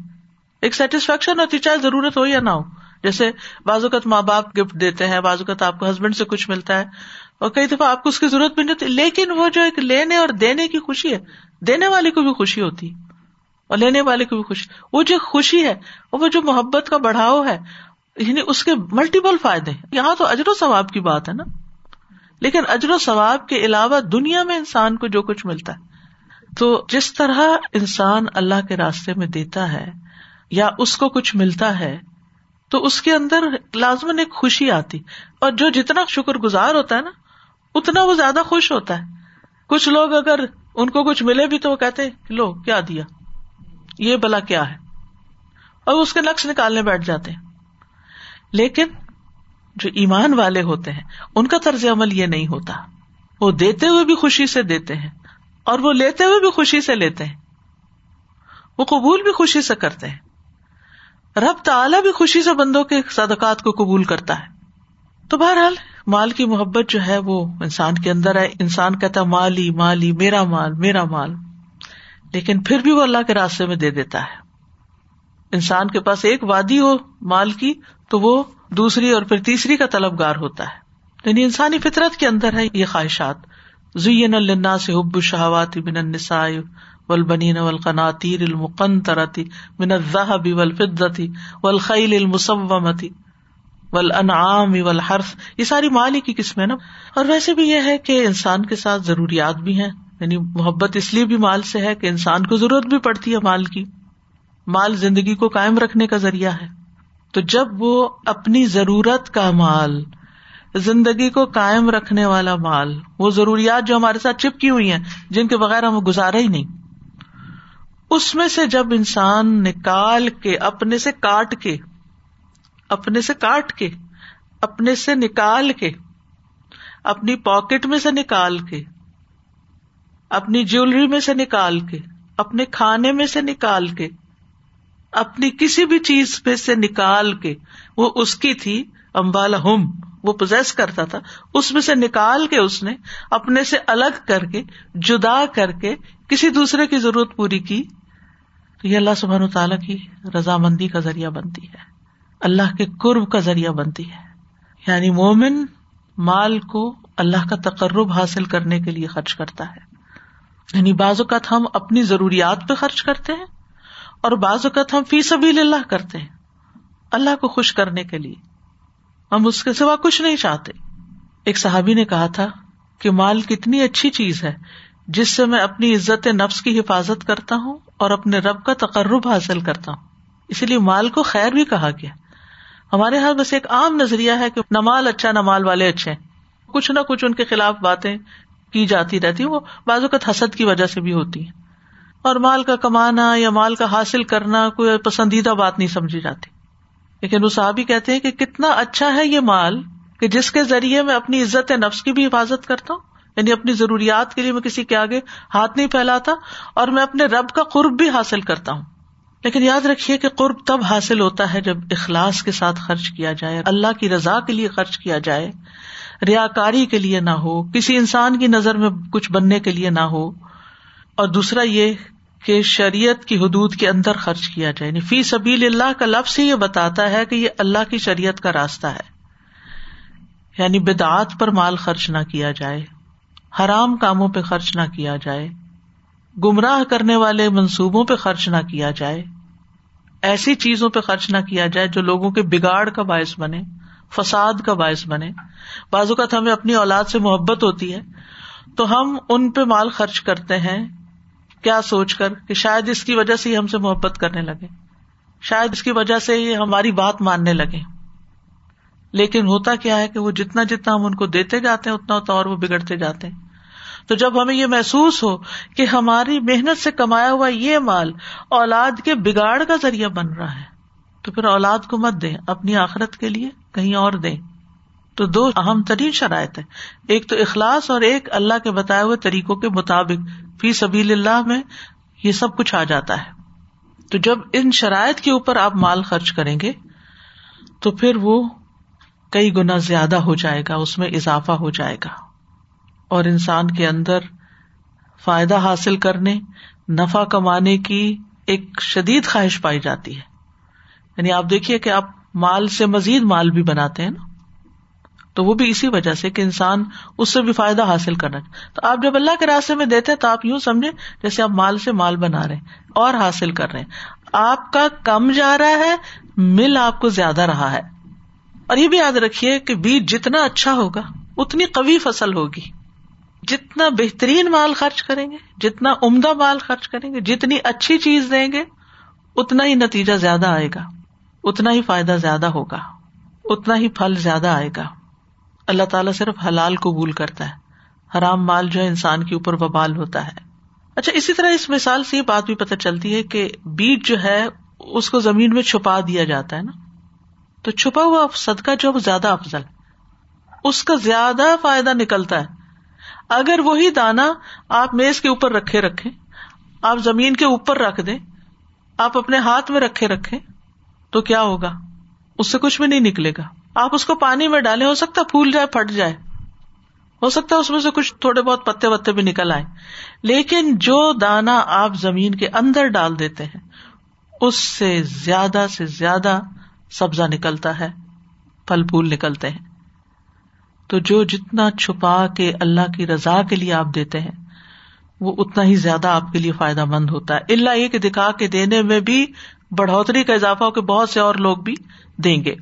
ایک سیٹسفیکشن ہوتی چاہے ضرورت ہو یا نہ ہو۔ جیسے بعض اوقات ماں باپ گفٹ دیتے ہیں، بعض اوقات آپ کو ہسبینڈ سے کچھ ملتا ہے۔ اور کئی دفعہ آپ کو اس کی ضرورت بھی نہیں ہوتی، لیکن وہ جو ایک لینے اور دینے کی خوشی ہے، دینے والے کو بھی خوشی ہوتی۔ اور لینے والے کو بھی خوشی۔ وہ جو خوشی ہے وہ جو محبت کا بڑھاؤ ہے یعنی اس کے ملٹیپل فائدے یہاں تو اجر و ثواب کی بات ہے نا۔ لیکن اجر و ثواب کے علاوہ دنیا میں انسان کو جو کچھ ملتا ہے تو جس طرح انسان اللہ کے راستے میں دیتا ہے یا اس کو کچھ ملتا ہے، تو اس کے اندر لازمن ایک خوشی آتی۔ اور جو جتنا شکر گزار ہوتا ہے نا، اتنا وہ زیادہ خوش ہوتا ہے۔ کچھ لوگ اگر ان کو کچھ ملے بھی تو وہ کہتے لو، کیا دیا؟ یہ بلا کیا ہے؟ اور اس کے نقش نکالنے بیٹھ جاتے ہیں۔ لیکن جو ایمان والے ہوتے ہیں، ان کا طرز عمل یہ نہیں ہوتا۔ وہ دیتے ہوئے بھی خوشی سے دیتے ہیں۔ اور وہ لیتے ہوئے بھی خوشی سے لیتے ہیں۔ وہ قبول بھی خوشی سے کرتے ہیں۔ رب تعلی بھی خوشی سے بندوں کے صدقات کو قبول کرتا ہے۔ تو بہرحال، مال کی محبت جو ہے وہ انسان کے اندر ہے۔ انسان کہتا مالی مالی، میرا مال میرا مال۔ لیکن پھر بھی وہ اللہ کے راستے میں دے دیتا ہے۔ انسان کے پاس ایک وادی ہو مال کی، تو وہ دوسری اور پھر تیسری کا طلبگار ہوتا ہے۔ یعنی انسانی فطرت کے اندر ہے یہ خواہشات۔ زین الناس حب الشہوات من النساء والبنین والقناطیر المقنطرة من الذهب والفضة والخیل المصومة والانعام والحرث یہ ساری مال ہی کی قسمیں نا؟ اور ویسے بھی یہ ہے کہ انسان کے ساتھ ضروریات بھی ہیں یعنی محبت اس لیے بھی مال سے ہے کہ انسان کو ضرورت بھی پڑتی ہے مال کی۔ مال زندگی کو قائم رکھنے کا ذریعہ ہے۔ تو جب وہ اپنی ضرورت کا مال زندگی کو قائم رکھنے والا مال، وہ ضروریات جو ہمارے ساتھ چپکی ہوئی ہیں، جن کے بغیر ہم گزارا ہی نہیں۔ اس میں سے جب انسان نکال کے، اپنے سے کاٹ کے، اپنے سے کاٹ کے، اپنے سے نکال کے، اپنی پاکٹ میں سے نکال کے، اپنی جیولری میں سے نکال کے، اپنے کھانے میں سے نکال کے، اپنی کسی بھی چیز میں سے نکال کے، وہ اس کی تھی امبالا ہم وہ پوزیس کرتا تھا، اس میں سے نکال کے اس نے اپنے سے الگ کر کے، جدا کر کے کسی دوسرے کی ضرورت پوری کی۔ تو یہ اللہ سبحان تعالیٰ کی رضامندی کا ذریعہ بنتی ہے۔ اللہ کے قرب کا ذریعہ بنتی ہے۔ یعنی مومن مال کو اللہ کا تقرب حاصل کرنے کے لیے خرچ کرتا ہے۔ یعنی بعض اوقات ہم اپنی ضروریات پہ خرچ کرتے ہیں اور بعض اوقات ہم فی سبھی اللہ کرتے ہیں۔ اللہ کو خوش کرنے کے لیے۔ ہم اس کے سوا کچھ نہیں چاہتے۔ ایک صحابی نے کہا تھا کہ مال کتنی اچھی چیز ہے جس سے میں اپنی عزت نفس کی حفاظت کرتا ہوں اور اپنے رب کا تقرب حاصل کرتا ہوں۔ اسی لیے مال کو خیر بھی کہا گیا۔ ہمارے یہاں بس ایک عام نظریہ ہے کہ نہ مال اچھا نہ مال والے اچھے کچھ نہ کچھ ان کے خلاف باتیں کی جاتی رہتی وہ بازو کا حسد کی وجہ سے بھی ہوتی ہیں۔ اور مال کا کمانا یا مال کا حاصل کرنا کوئی پسندیدہ بات نہیں سمجھی جاتی۔ لیکن وہ صاحب ہی کہتے ہیں کہ کتنا اچھا ہے یہ مال کہ جس کے ذریعے میں اپنی عزت نفس کی بھی حفاظت کرتا ہوں۔ یعنی اپنی ضروریات کے لیے میں کسی کے آگے ہاتھ نہیں پھیلاتا اور میں اپنے رب کا قرب بھی حاصل کرتا ہوں۔ لیکن یاد رکھیے کہ قرب تب حاصل ہوتا ہے جب اخلاص کے ساتھ خرچ کیا جائے، اللہ کی رضا کے لیے خرچ کیا جائے ریا کاری کے لیے نہ ہو، کسی انسان کی نظر میں کچھ بننے کے لیے نہ ہو۔ اور دوسرا یہ کہ شریعت کی حدود کے اندر خرچ کیا جائے۔ یعنی فی سبیل اللہ کا لفظ ہی یہ بتاتا ہے کہ یہ اللہ کی شریعت کا راستہ ہے۔ یعنی بدعت پر مال خرچ نہ کیا جائے، حرام کاموں پہ خرچ نہ کیا جائے، گمراہ کرنے والے منصوبوں پہ خرچ نہ کیا جائے، ایسی چیزوں پہ خرچ نہ کیا جائے جو لوگوں کے بگاڑ کا باعث بنے، فساد کا باعث بنے۔ بعض اوقات ہمیں اپنی اولاد سے محبت ہوتی ہے تو ہم ان پہ مال خرچ کرتے ہیں کیا سوچ کر کہ شاید اس کی وجہ سے ہی ہم سے محبت کرنے لگے۔ شاید اس کی وجہ سے یہ ہماری بات ماننے لگے۔ لیکن ہوتا کیا ہے کہ وہ جتنا جتنا ہم ان کو دیتے جاتے ہیں، اتنا اتنا اور وہ بگڑتے جاتے ہیں۔ تو جب ہمیں یہ محسوس ہو کہ ہماری محنت سے کمایا ہوا یہ مال اولاد کے بگاڑ کا ذریعہ بن رہا ہے، تو پھر اولاد کو مت دیں، اپنی آخرت کے لیے کہیں اور دیں۔ تو دو اہم ترین شرائط ہے ایک تو اخلاص اور ایک اللہ کے بتائے ہوئے طریقوں کے مطابق فی سبیل اللہ میں یہ سب کچھ آ جاتا ہے۔ تو جب ان شرائط کے اوپر آپ مال خرچ کریں گے، تو پھر وہ کئی گنا زیادہ ہو جائے گا، اس میں اضافہ ہو جائے گا۔ اور انسان کے اندر فائدہ حاصل کرنے، نفع کمانے کی ایک شدید خواہش پائی جاتی ہے۔ یعنی آپ دیکھیے کہ آپ مال سے مزید مال بھی بناتے ہیں نا۔ تو وہ بھی اسی وجہ سے کہ انسان اس سے بھی فائدہ حاصل کرنا تو آپ جب اللہ کے راستے میں دیتے تو آپ یوں سمجھے جیسے آپ مال سے مال بنا رہے اور حاصل کر رہے ہیں۔ آپ کا کم جا رہا ہے، مل آپ کو زیادہ رہا ہے۔ اور یہ بھی یاد رکھیے کہ بیج جتنا اچھا ہوگا، اتنی قوی فصل ہوگی۔ جتنا بہترین مال خرچ کریں گے، جتنا عمدہ مال خرچ کریں گے، جتنی اچھی چیز دیں گے، اتنا ہی نتیجہ زیادہ آئے گا۔ اتنا ہی فائدہ زیادہ ہوگا۔ اتنا ہی پھل زیادہ آئے گا۔ اللہ تعالیٰ صرف حلال قبول کرتا ہے۔ حرام مال جو ہے انسان کے اوپر وبال ہوتا ہے۔ اچھا اسی طرح اس مثال سے یہ بات بھی پتہ چلتی ہے کہ بیج جو ہے، اس کو زمین میں چھپا دیا جاتا ہے نا۔ تو چھپا ہوا صدقہ جو زیادہ افضل اس کا زیادہ فائدہ نکلتا ہے۔ اگر وہی دانا آپ میز کے اوپر رکھے رکھے آپ زمین کے اوپر رکھ دیں، آپ اپنے ہاتھ میں رکھے رکھے تو کیا ہوگا؟ اس سے کچھ بھی نہیں نکلے گا۔ آپ اس کو پانی میں ڈالیں، ہو سکتا پھول جائے، پھٹ جائے۔ ہو سکتا ہے اس میں سے کچھ تھوڑے بہت پتے وتے بھی نکل آئے۔ لیکن جو دانا آپ زمین کے اندر ڈال دیتے ہیں، اس سے زیادہ سے زیادہ سبزہ نکلتا ہے، پھل پھول نکلتے ہیں۔ تو جو جتنا چھپا کے اللہ کی رضا کے لیے آپ دیتے ہیں، وہ اتنا ہی زیادہ آپ کے لیے فائدہ مند ہوتا ہے۔ اللہ یہ کہ دکھا کے دینے میں بھی بڑھوتری کا اضافہ ہو کے بہت سے اور لوگ بھی دیں گے۔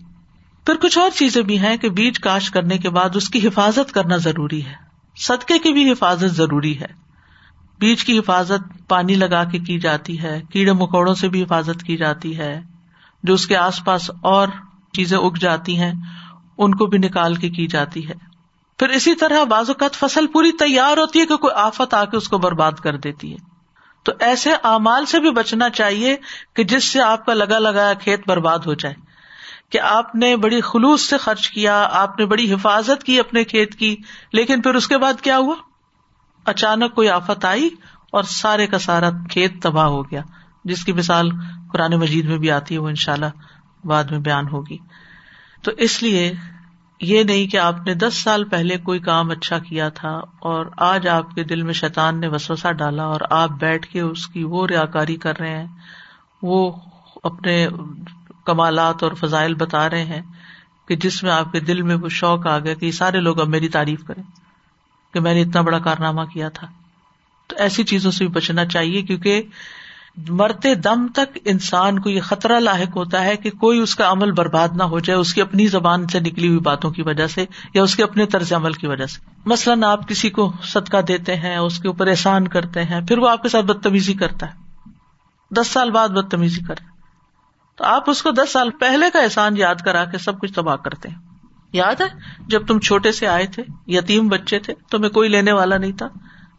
پھر کچھ اور چیزیں بھی ہیں کہ بیج کاشت کرنے کے بعد اس کی حفاظت کرنا ضروری ہے۔ صدقے کی بھی حفاظت ضروری ہے۔ بیج کی حفاظت پانی لگا کے کی جاتی ہے، کیڑے مکوڑوں سے بھی حفاظت کی جاتی ہے۔ جو اس کے آس پاس اور چیزیں اگ جاتی ہیں، ان کو بھی نکال کے کی جاتی ہے۔ پھر اسی طرح بعض اوقات فصل پوری تیار ہوتی ہے کہ کوئی آفت آ کے اس کو برباد کر دیتی ہے۔ تو ایسے اعمال سے بھی بچنا چاہیے کہ جس سے آپ کا لگا لگایا کھیت برباد ہو جائے۔ کہ آپ نے بڑی خلوص سے خرچ کیا، آپ نے بڑی حفاظت کی اپنے کھیت کی، لیکن پھر اس کے بعد کیا ہوا؟ اچانک کوئی آفت آئی اور سارے کا سارا کھیت تباہ ہو گیا، جس کی مثال قرآن مجید میں بھی آتی ہے، وہ ان شاء اللہ بعد میں بیان ہوگی۔ تو اس لیے یہ نہیں کہ آپ نے دس سال پہلے کوئی کام اچھا کیا تھا اور آج آپ کے دل میں شیطان نے وسوسا ڈالا اور آپ بیٹھ کے اس کی وہ ریا کاری کر رہے ہیں، وہ اپنے کمالات اور فضائل بتا رہے ہیں کہ جس میں آپ کے دل میں وہ شوق آ گیا کہ یہ سارے لوگ اب میری تعریف کریں کہ میں نے اتنا بڑا کارنامہ کیا تھا۔ تو ایسی چیزوں سے بھی بچنا چاہیے کیونکہ مرتے دم تک انسان کو یہ خطرہ لاحق ہوتا ہے کہ کوئی اس کا عمل برباد نہ ہو جائے، اس کی اپنی زبان سے نکلی ہوئی باتوں کی وجہ سے یا اس کے اپنے طرز عمل کی وجہ سے۔ مثلاً آپ کسی کو صدقہ دیتے ہیں، اس کے اوپر احسان کرتے ہیں، پھر وہ آپ کے ساتھ بدتمیزی کرتا ہے۔ دس سال بعد بدتمیزی کرتا تو آپ اس کو دس سال پہلے کا احسان یاد کرا کے سب کچھ تباہ کرتے ہیں۔ یاد ہے؟ جب تم چھوٹے سے آئے تھے، یتیم بچے تھے تمہیں کوئی لینے والا نہیں تھا۔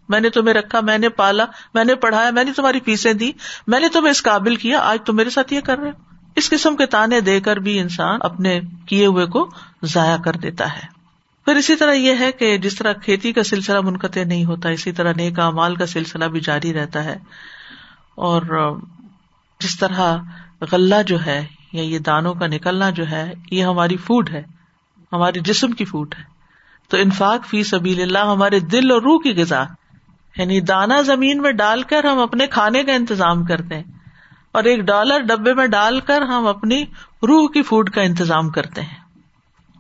میں نے تمہیں رکھا، میں نے پالا، میں نے پڑھایا، میں نے تمہاری فیسیں دی، میں نے تمہیں اس قابل کیا، آج تم میرے ساتھ یہ کر رہے اس قسم کے تانے دے کر بھی انسان اپنے کیے ہوئے کو ضائع کر دیتا ہے۔ پھر اسی طرح یہ ہے کہ جس طرح کھیتی کا سلسلہ منقطع نہیں ہوتا، اسی طرح نیک مال کا سلسلہ بھی جاری رہتا ہے۔ اور جس طرح غلہ جو ہے یا یہ دانوں کا نکلنا جو ہے، یہ ہماری فوڈ ہے ہمارے جسم کی فوڈ ہے۔ تو انفاق فی سبیل اللہ ہمارے دل اور روح کی غذا۔ یعنی دانا زمین میں ڈال کر ہم اپنے کھانے کا انتظام کرتے ہیں، اور ایک ڈالر ڈبے میں ڈال کر ہم اپنی روح کی فوڈ کا انتظام کرتے ہیں۔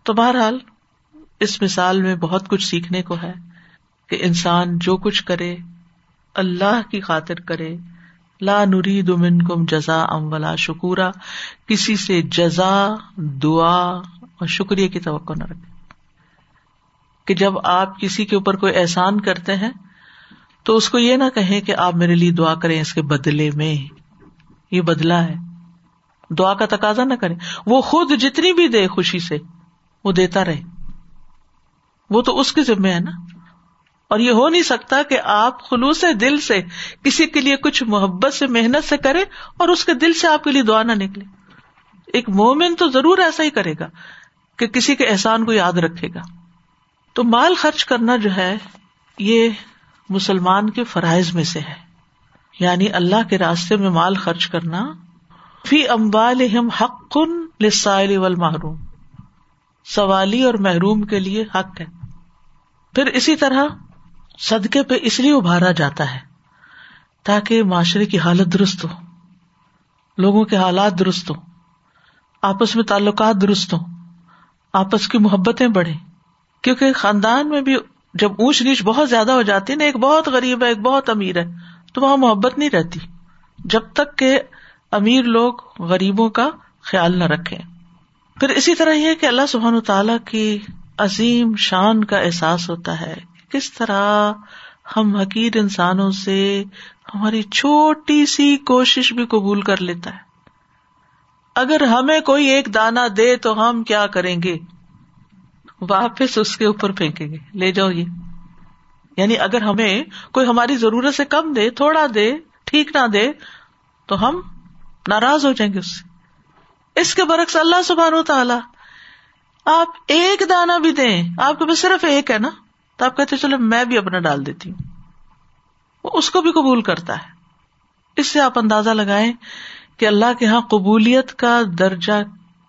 تو بہرحال، اس مثال میں بہت کچھ سیکھنے کو ہے کہ انسان جو کچھ کرے، اللہ کی خاطر کرے لا نری دمن کم جزا ام ولا شکورا کسی سے جزا، دعا اور شکریہ کی توقع نہ رکھے کہ جب آپ کسی کے اوپر کوئی احسان کرتے ہیں، تو اس کو یہ نہ کہیں کہ آپ میرے لیے دعا کریں اس کے بدلے میں۔ یہ بدلا ہے۔ دعا کا تقاضا نہ کرے وہ خود جتنی بھی دے خوشی سے، وہ دیتا رہے۔ وہ تو اس کے ذمے ہے نا۔ اور یہ ہو نہیں سکتا کہ آپ خلوص دل سے کسی کے لیے کچھ محبت سے محنت سے کرے اور اس کے دل سے آپ کے لیے دعا نہ نکلے۔ ایک مومن تو ضرور ایسا ہی کرے گا کہ کسی کے احسان کو یاد رکھے گا۔ تو مال خرچ کرنا جو ہے، یہ مسلمان کے فرائض میں سے ہے۔ یعنی اللہ کے راستے میں مال خرچ کرنا۔ فی امبال حق لسائل محروم سوالی اور محروم کے لیے حق ہے۔ پھر اسی طرح صدقے پہ اس لیے ابھارا جاتا ہے تاکہ معاشرے کی حالت درست ہو، لوگوں کے حالات درست ہو آپس میں تعلقات درست ہو آپس کی محبتیں بڑھے کیونکہ خاندان میں بھی جب اونچ نیچ بہت زیادہ ہو جاتی نا، ایک بہت غریب ہے، ایک بہت امیر ہے، تو وہاں محبت نہیں رہتی۔ جب تک کہ امیر لوگ غریبوں کا خیال نہ رکھے پھر اسی طرح یہ کہ اللہ سبحان تعالی کی عظیم شان کا احساس ہوتا ہے۔ کس طرح ہم حقیر انسانوں سے ہماری چھوٹی سی کوشش بھی قبول کر لیتا ہے۔ اگر ہمیں کوئی ایک دانا دے تو ہم کیا کریں گے؟ واپس اس کے اوپر پھینکیں گے۔ لے جاؤ یہ۔ یعنی اگر ہمیں کوئی ہماری ضرورت سے کم دے، تھوڑا دے، ٹھیک نہ دے، تو ہم ناراض ہو جائیں گے اس سے۔ اس کے برعکس اللہ سبحان و تعالی آپ ایک دانا بھی دیں۔ آپ کے پاس صرف ایک ہے نا؟ تو آپ کہتے چلو میں بھی اپنا ڈال دیتی ہوں۔ وہ اس کو بھی قبول کرتا ہے۔ اس سے آپ اندازہ لگائیں کہ اللہ کے یہاں قبولیت کا درجہ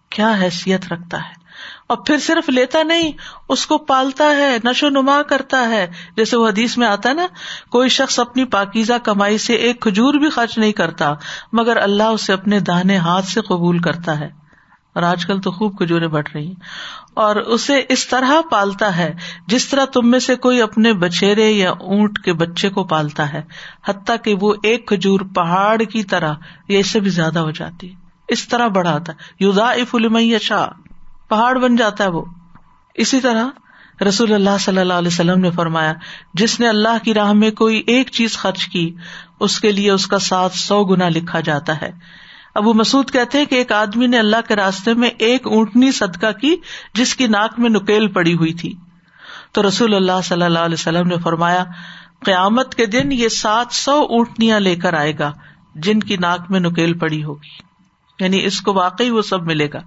کیا حیثیت رکھتا ہے۔ اور پھر صرف لیتا نہیں، اس کو پالتا ہے، نشو نما کرتا ہے۔ جیسے وہ حدیث میں آتا ہے نا، کوئی شخص اپنی پاکیزہ کمائی سے ایک کھجور بھی خرچ نہیں کرتا، مگر اللہ اسے اپنے دانے ہاتھ سے قبول کرتا ہے۔ اور آج کل تو خوب کھجورے بٹ رہی ہیں۔ اور اسے اس طرح پالتا ہے جس طرح تم میں سے کوئی اپنے بچیرے یا اونٹ کے بچے کو پالتا ہے، حتیٰ کہ وہ ایک کھجور پہاڑ کی طرح یا اس سے بھی زیادہ ہو جاتی ہے۔ اس طرح بڑھاتا ہے۔ یوزا افلم شاہ پہاڑ بن جاتا ہے وہ۔ اسی طرح رسول اللہ صلی اللہ علیہ وسلم نے فرمایا، جس نے اللہ کی راہ میں کوئی ایک چیز خرچ کی، اس کے لیے اس کا ساتھ سو گنا لکھا جاتا ہے۔ ابو مسعد کہتے ہیں کہ ایک آدمی نے اللہ کے راستے میں ایک اونٹنی صدقہ کی جس کی ناک میں نکیل پڑی ہوئی تھی۔ تو رسول اللہ صلی اللہ علیہ وسلم نے فرمایا، قیامت کے دن یہ سات سو اونٹنیاں لے کر آئے گا جن کی ناک میں نکیل پڑی ہوگی۔ یعنی اس کو واقعی وہ سب ملے گا۔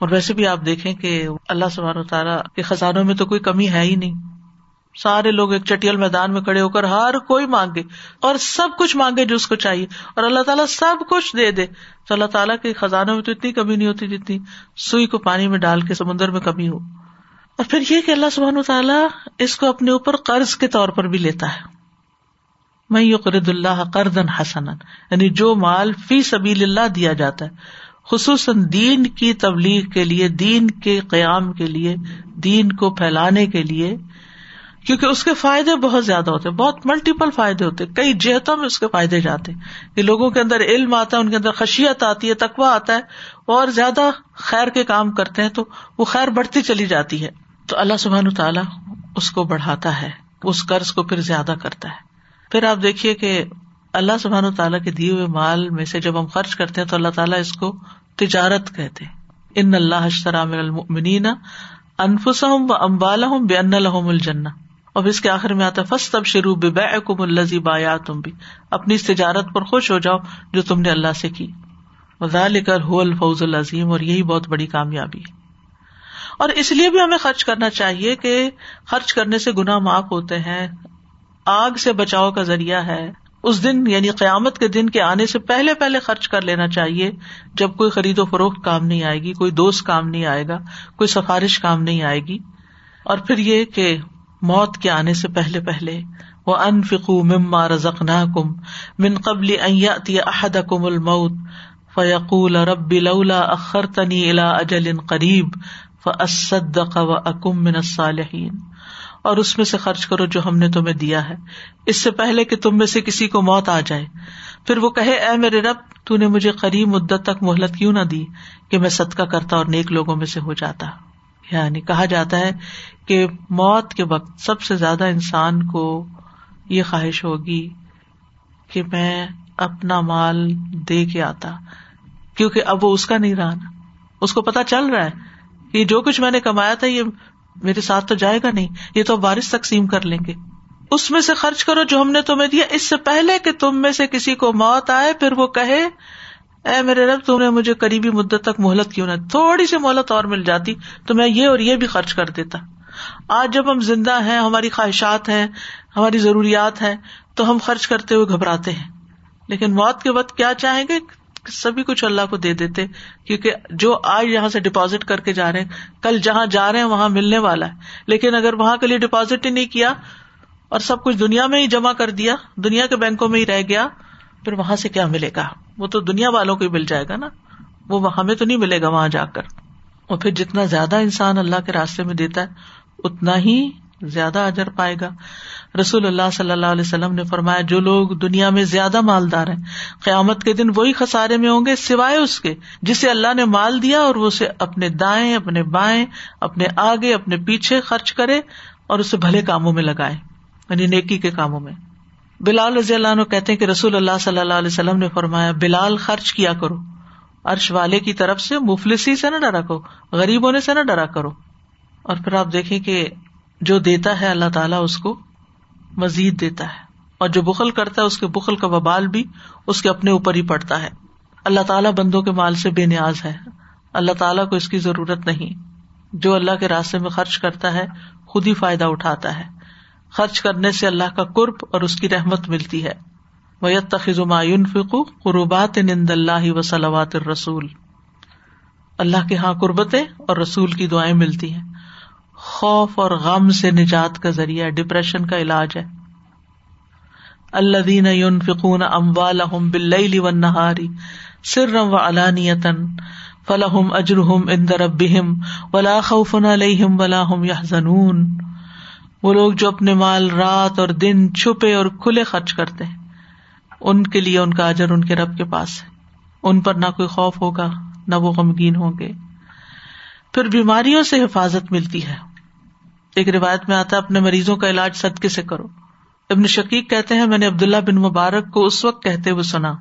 اور ویسے بھی آپ دیکھیں کہ اللہ سبحانہ تعالیٰ کے خزانوں میں تو کوئی کمی ہے ہی نہیں۔ سارے لوگ ایک چٹیل میدان میں کھڑے ہو کر ہر کوئی مانگے اور سب کچھ مانگے جو اس کو چاہیے اور اللہ تعالیٰ سب کچھ دے دے تو اللہ تعالیٰ کے خزانوں میں تو اتنی کمی نہیں ہوتی جتنی سوئی کو پانی میں ڈال کے سمندر میں کمی ہو۔ اور پھر یہ کہ اللہ سبحان تعالیٰ اس کو اپنے اوپر قرض کے طور پر بھی لیتا ہے۔ میں یو قرد اللہ قرضن حسن یعنی جو مال فی سبیل اللہ دیا جاتا ہے، خصوصاً دین کی تبلیغ کے لیے، دین کے قیام کے لیے، دین کو پھیلانے کے لیے کیونکہ اس کے فائدے بہت زیادہ ہوتے ہیں، بہت ملٹیپل فائدے ہوتے کئی جہتوں میں اس کے فائدے جاتے ہیں۔ کہ لوگوں کے اندر علم آتا ہے، ان کے اندر خشیت آتی ہے تقوا آتا ہے، اور زیادہ خیر کے کام کرتے ہیں تو وہ خیر بڑھتی چلی جاتی ہے۔ تو اللہ سبحان تعالیٰ اس کو بڑھاتا ہے، اس قرض کو پھر زیادہ کرتا ہے۔ پھر آپ دیکھیے کہ اللہ سبحان تعالیٰ کے دیے ہوئے مال میں سے جب ہم خرچ کرتے ہیں تو اللہ تعالیٰ اس کو تجارت کہتے ان اللہ اشترام المنینا انفسم و امبال بے ان الحم الجنا اور اس کے آخر میں آتا فس تب شروع بے کم الزی بایا تم بھی اپنی اس تجارت پر خوش ہو جاؤ جو تم نے اللہ سے کی۔ وزال کر ہو الفوز العظیم اور یہی بہت بڑی کامیابی ہے۔ اور اس لیے بھی ہمیں خرچ کرنا چاہیے کہ خرچ کرنے سے گنا معاف ہوتے ہیں۔ آگ سے بچاؤ کا ذریعہ ہے۔ اس دن یعنی قیامت کے دن کے آنے سے پہلے پہلے خرچ کر لینا چاہیے۔ جب کوئی خرید و فروخت کام نہیں آئے گی، کوئی دوست کام نہیں آئے گا، کوئی سفارش کام نہیں آئے گی۔ اور پھر یہ کہ موت کے آنے سے پہلے پہلے وہ ان فکو مما رزق نہ کم من قبل احد کم المعت فیقول رب لولا اخر تنی الا اجل قریب فصدق و اکم من الصالحین اور اس میں سے خرچ کرو جو ہم نے تمہیں دیا ہے۔ اس سے پہلے کہ تم میں سے کسی کو موت آ جائے۔ پھر وہ کہے، اے میرے رب، تو نے مجھے قریب مدت تک مہلت کیوں نہ دی کہ میں صدقہ کرتا اور نیک لوگوں میں سے ہو جاتا؟ یعنی کہا جاتا ہے کہ موت کے وقت سب سے زیادہ انسان کو یہ خواہش ہوگی کہ میں اپنا مال دے کے آتا، کیونکہ اب وہ اس کا نہیں رہا نا۔ اس کو پتا چل رہا ہے کہ جو کچھ میں نے کمایا تھا، یہ میرے ساتھ تو جائے گا نہیں، یہ تو بارش تقسیم کر لیں گے۔ اس میں سے خرچ کرو جو ہم نے تمہیں دیا، اس سے پہلے کہ تم میں سے کسی کو موت آئے، پھر وہ کہے اے میرے رب تم نے مجھے قریبی مدت تک مہلت کیوں نہ تھوڑی سی مہلت اور مل جاتی تو میں یہ اور یہ بھی خرچ کر دیتا۔ آج جب ہم زندہ ہیں، ہماری خواہشات ہیں، ہماری ضروریات ہیں، تو ہم خرچ کرتے ہوئے گھبراتے ہیں۔ لیکن موت کے وقت کیا چاہیں گے؟ سبھی کچھ اللہ کو دے دیتے، کیونکہ جو آج یہاں سے ڈپازٹ کر کے جا رہے ہیں، کل جہاں جا رہے ہیں، وہاں ملنے والا ہے۔ لیکن اگر وہاں کے لیے ڈپازٹ ہی نہیں کیا اور سب کچھ دنیا میں ہی جمع کر دیا، دنیا کے بینکوں میں ہی رہ گیا، پھر وہاں سے کیا ملے گا؟ وہ تو دنیا والوں کو ہی مل جائے گا نا۔ وہ ہمیں تو نہیں ملے گا وہاں جا کر۔ اور پھر جتنا زیادہ انسان اللہ کے راستے میں دیتا ہے، اتنا ہی زیادہ اجر پائے گا۔ رسول اللہ صلی اللہ علیہ وسلم نے فرمایا، جو لوگ دنیا میں زیادہ مالدار ہیں، قیامت کے دن وہی خسارے میں ہوں گے سوائے اس کے، جسے اللہ نے مال دیا اور وہ اسے اپنے دائیں، اپنے بائیں، اپنے آگے، اپنے پیچھے خرچ کرے اور اسے بھلے کاموں میں لگائے یعنی نیکی کے کاموں میں۔ بلال رضی اللہ عنہ کہتے ہیں کہ رسول اللہ صلی اللہ علیہ وسلم نے فرمایا، بلال خرچ کیا کرو۔ عرش والے کی طرف سے، مفلسی سے نہ ڈرا کرو غریب ہونے سے نہ ڈرا کرو۔ اور پھر آپ دیکھیں کہ جو دیتا ہے اللہ تعالیٰ، اس کو مزید دیتا ہے۔ اور جو بخل کرتا ہے، اس کے بخل کا وبال بھی اس کے اپنے اوپر ہی پڑتا ہے۔ اللہ تعالیٰ بندوں کے مال سے بے نیاز ہے۔ اللہ تعالیٰ کو اس کی ضرورت نہیں۔ جو اللہ کے راستے میں خرچ کرتا ہے، خود ہی فائدہ اٹھاتا ہے۔ خرچ کرنے سے اللہ کا قرب اور اس کی رحمت ملتی ہے۔ ویت تخمایون فکو قربات نند اللہ و صلوات رسول اللہ کے یہاں قربتیں اور رسول کی دعائیں ملتی ہیں۔ خوف اور غم سے نجات کا ذریعہ ڈپریشن کا علاج ہے۔ اللہ دین یون فکون اموال بل و نہاری سر و علانیتن فلاحم اجرحم اندر ولا خوف علیہم ولا ہم یا زنون وہ لوگ جو اپنے مال رات اور دن چھپے اور کھلے خرچ کرتے ہیں۔ ان کے لیے ان کا اجر ان کے رب کے پاس ہے۔ ان پر نہ کوئی خوف ہوگا، نہ وہ غمگین ہوں گے۔ پھر بیماریوں سے حفاظت ملتی ہے۔ ایک روایت میں آتا ہے، اپنے مریضوں کا علاج صدقے سے کرو۔ ابن شکیق کہتے ہیں، میں نے عبداللہ بن مبارک کو اس وقت کہتے ہوئے سنا،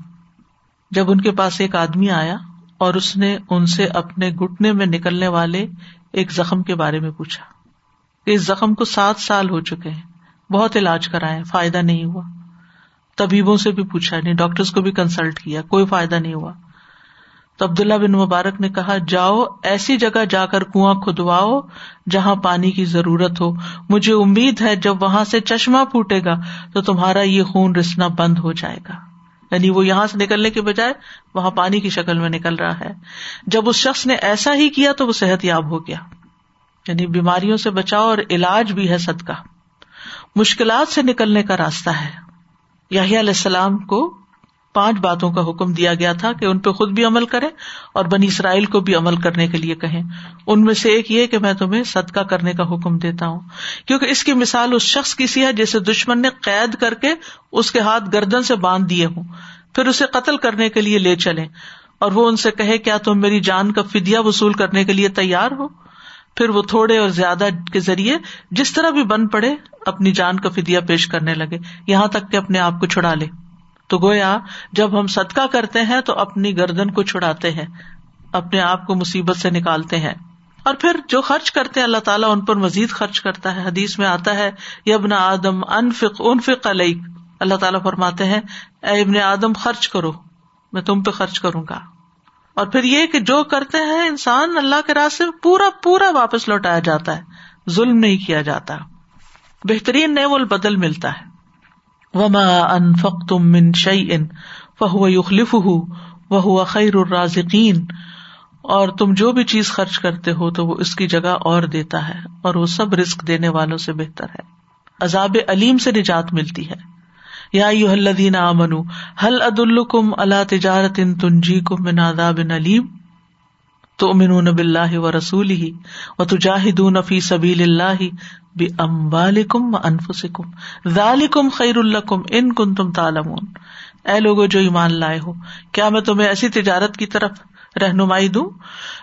جب ان کے پاس ایک آدمی آیا اور اس نے ان سے اپنے گٹنے میں نکلنے والے ایک زخم کے بارے میں پوچھا۔ اس زخم کو سات سال ہو چکے ہیں۔ بہت علاج کرائے فائدہ نہیں ہوا۔ طبیبوں سے بھی پوچھا یعنی نہیں ڈاکٹر کو بھی کنسلٹ کیا، کوئی فائدہ نہیں ہوا۔ تو عبداللہ بن مبارک نے کہا، جاؤ، ایسی جگہ جا کر کنواں کھدواؤ جہاں پانی کی ضرورت ہو۔ مجھے امید ہے جب وہاں سے چشمہ پھوٹے گا تو تمہارا یہ خون رسنا بند ہو جائے گا۔ یعنی وہ یہاں سے نکلنے کے بجائے وہاں پانی کی شکل میں نکل رہا ہے۔ جب اس شخص نے ایسا ہی کیا تو وہ صحت یاب ہو گیا۔ یعنی بیماریوں سے بچاؤ اور علاج بھی ہے صدقہ۔ مشکلات سے نکلنے کا راستہ ہے۔ علیہ السلام کو پانچ باتوں کا حکم دیا گیا تھا کہ ان پہ خود بھی عمل کرے اور بنی اسرائیل کو بھی عمل کرنے کے لیے کہیں۔ ان میں سے ایک یہ کہ میں تمہیں صدقہ کرنے کا حکم دیتا ہوں۔ کیونکہ اس کی مثال اس شخص کی سی ہے جسے دشمن نے قید کر کے اس کے ہاتھ گردن سے باندھ دیے ہوں۔ پھر اسے قتل کرنے کے لیے لے چلے اور وہ ان سے کہے، کیا تم میری جان کا فدیا وصول کرنے کے لیے تیار ہو؟ پھر وہ تھوڑے اور زیادہ کے ذریعے جس طرح بھی بن پڑے اپنی جان کا فدیا پیش کرنے لگے، یہاں تک کہ اپنے آپ کو چھڑا لے۔ تو گویا، جب ہم صدقہ کرتے ہیں تو اپنی گردن کو چھڑاتے ہیں، اپنے آپ کو مصیبت سے نکالتے ہیں۔ اور پھر جو خرچ کرتے ہیں، اللہ تعالیٰ ان پر مزید خرچ کرتا ہے۔ حدیث میں آتا ہے یبن آدم، انفق انفق علیک۔ اللہ تعالیٰ فرماتے ہیں، اے ابن آدم، خرچ کرو، میں تم پہ خرچ کروں گا۔ اور پھر یہ کہ جو کرتے ہیں انسان اللہ کے راستے میں پورا پورا واپس لوٹایا جاتا ہے، ظلم نہیں کیا جاتا۔ بہترین نئے بدل ملتا ہے۔ وما انفق تم من شعی ان فہو یخلف وہ خیر الرازقین اور تم جو بھی چیز خرچ کرتے ہو تو وہ اس کی جگہ اور دیتا ہے اور وہ سب رسک دینے والوں سے بہتر ہے۔ عذاب علیم سے نجات ملتی ہے۔ یا یو الدین امن حل عد الکم اللہ تجارت ان تنجی کم من عذاب علیم تو امن بلّہ و رسول ہی و تجاہدون فی سبیل اللہ بے امبال کم و انفسکم ذالکم خیر الکم ان کن تم تالمون اے لوگو جو ایمان لائے ہو، کیا میں تمہیں ایسی تجارت کی طرف رہنمائی دوں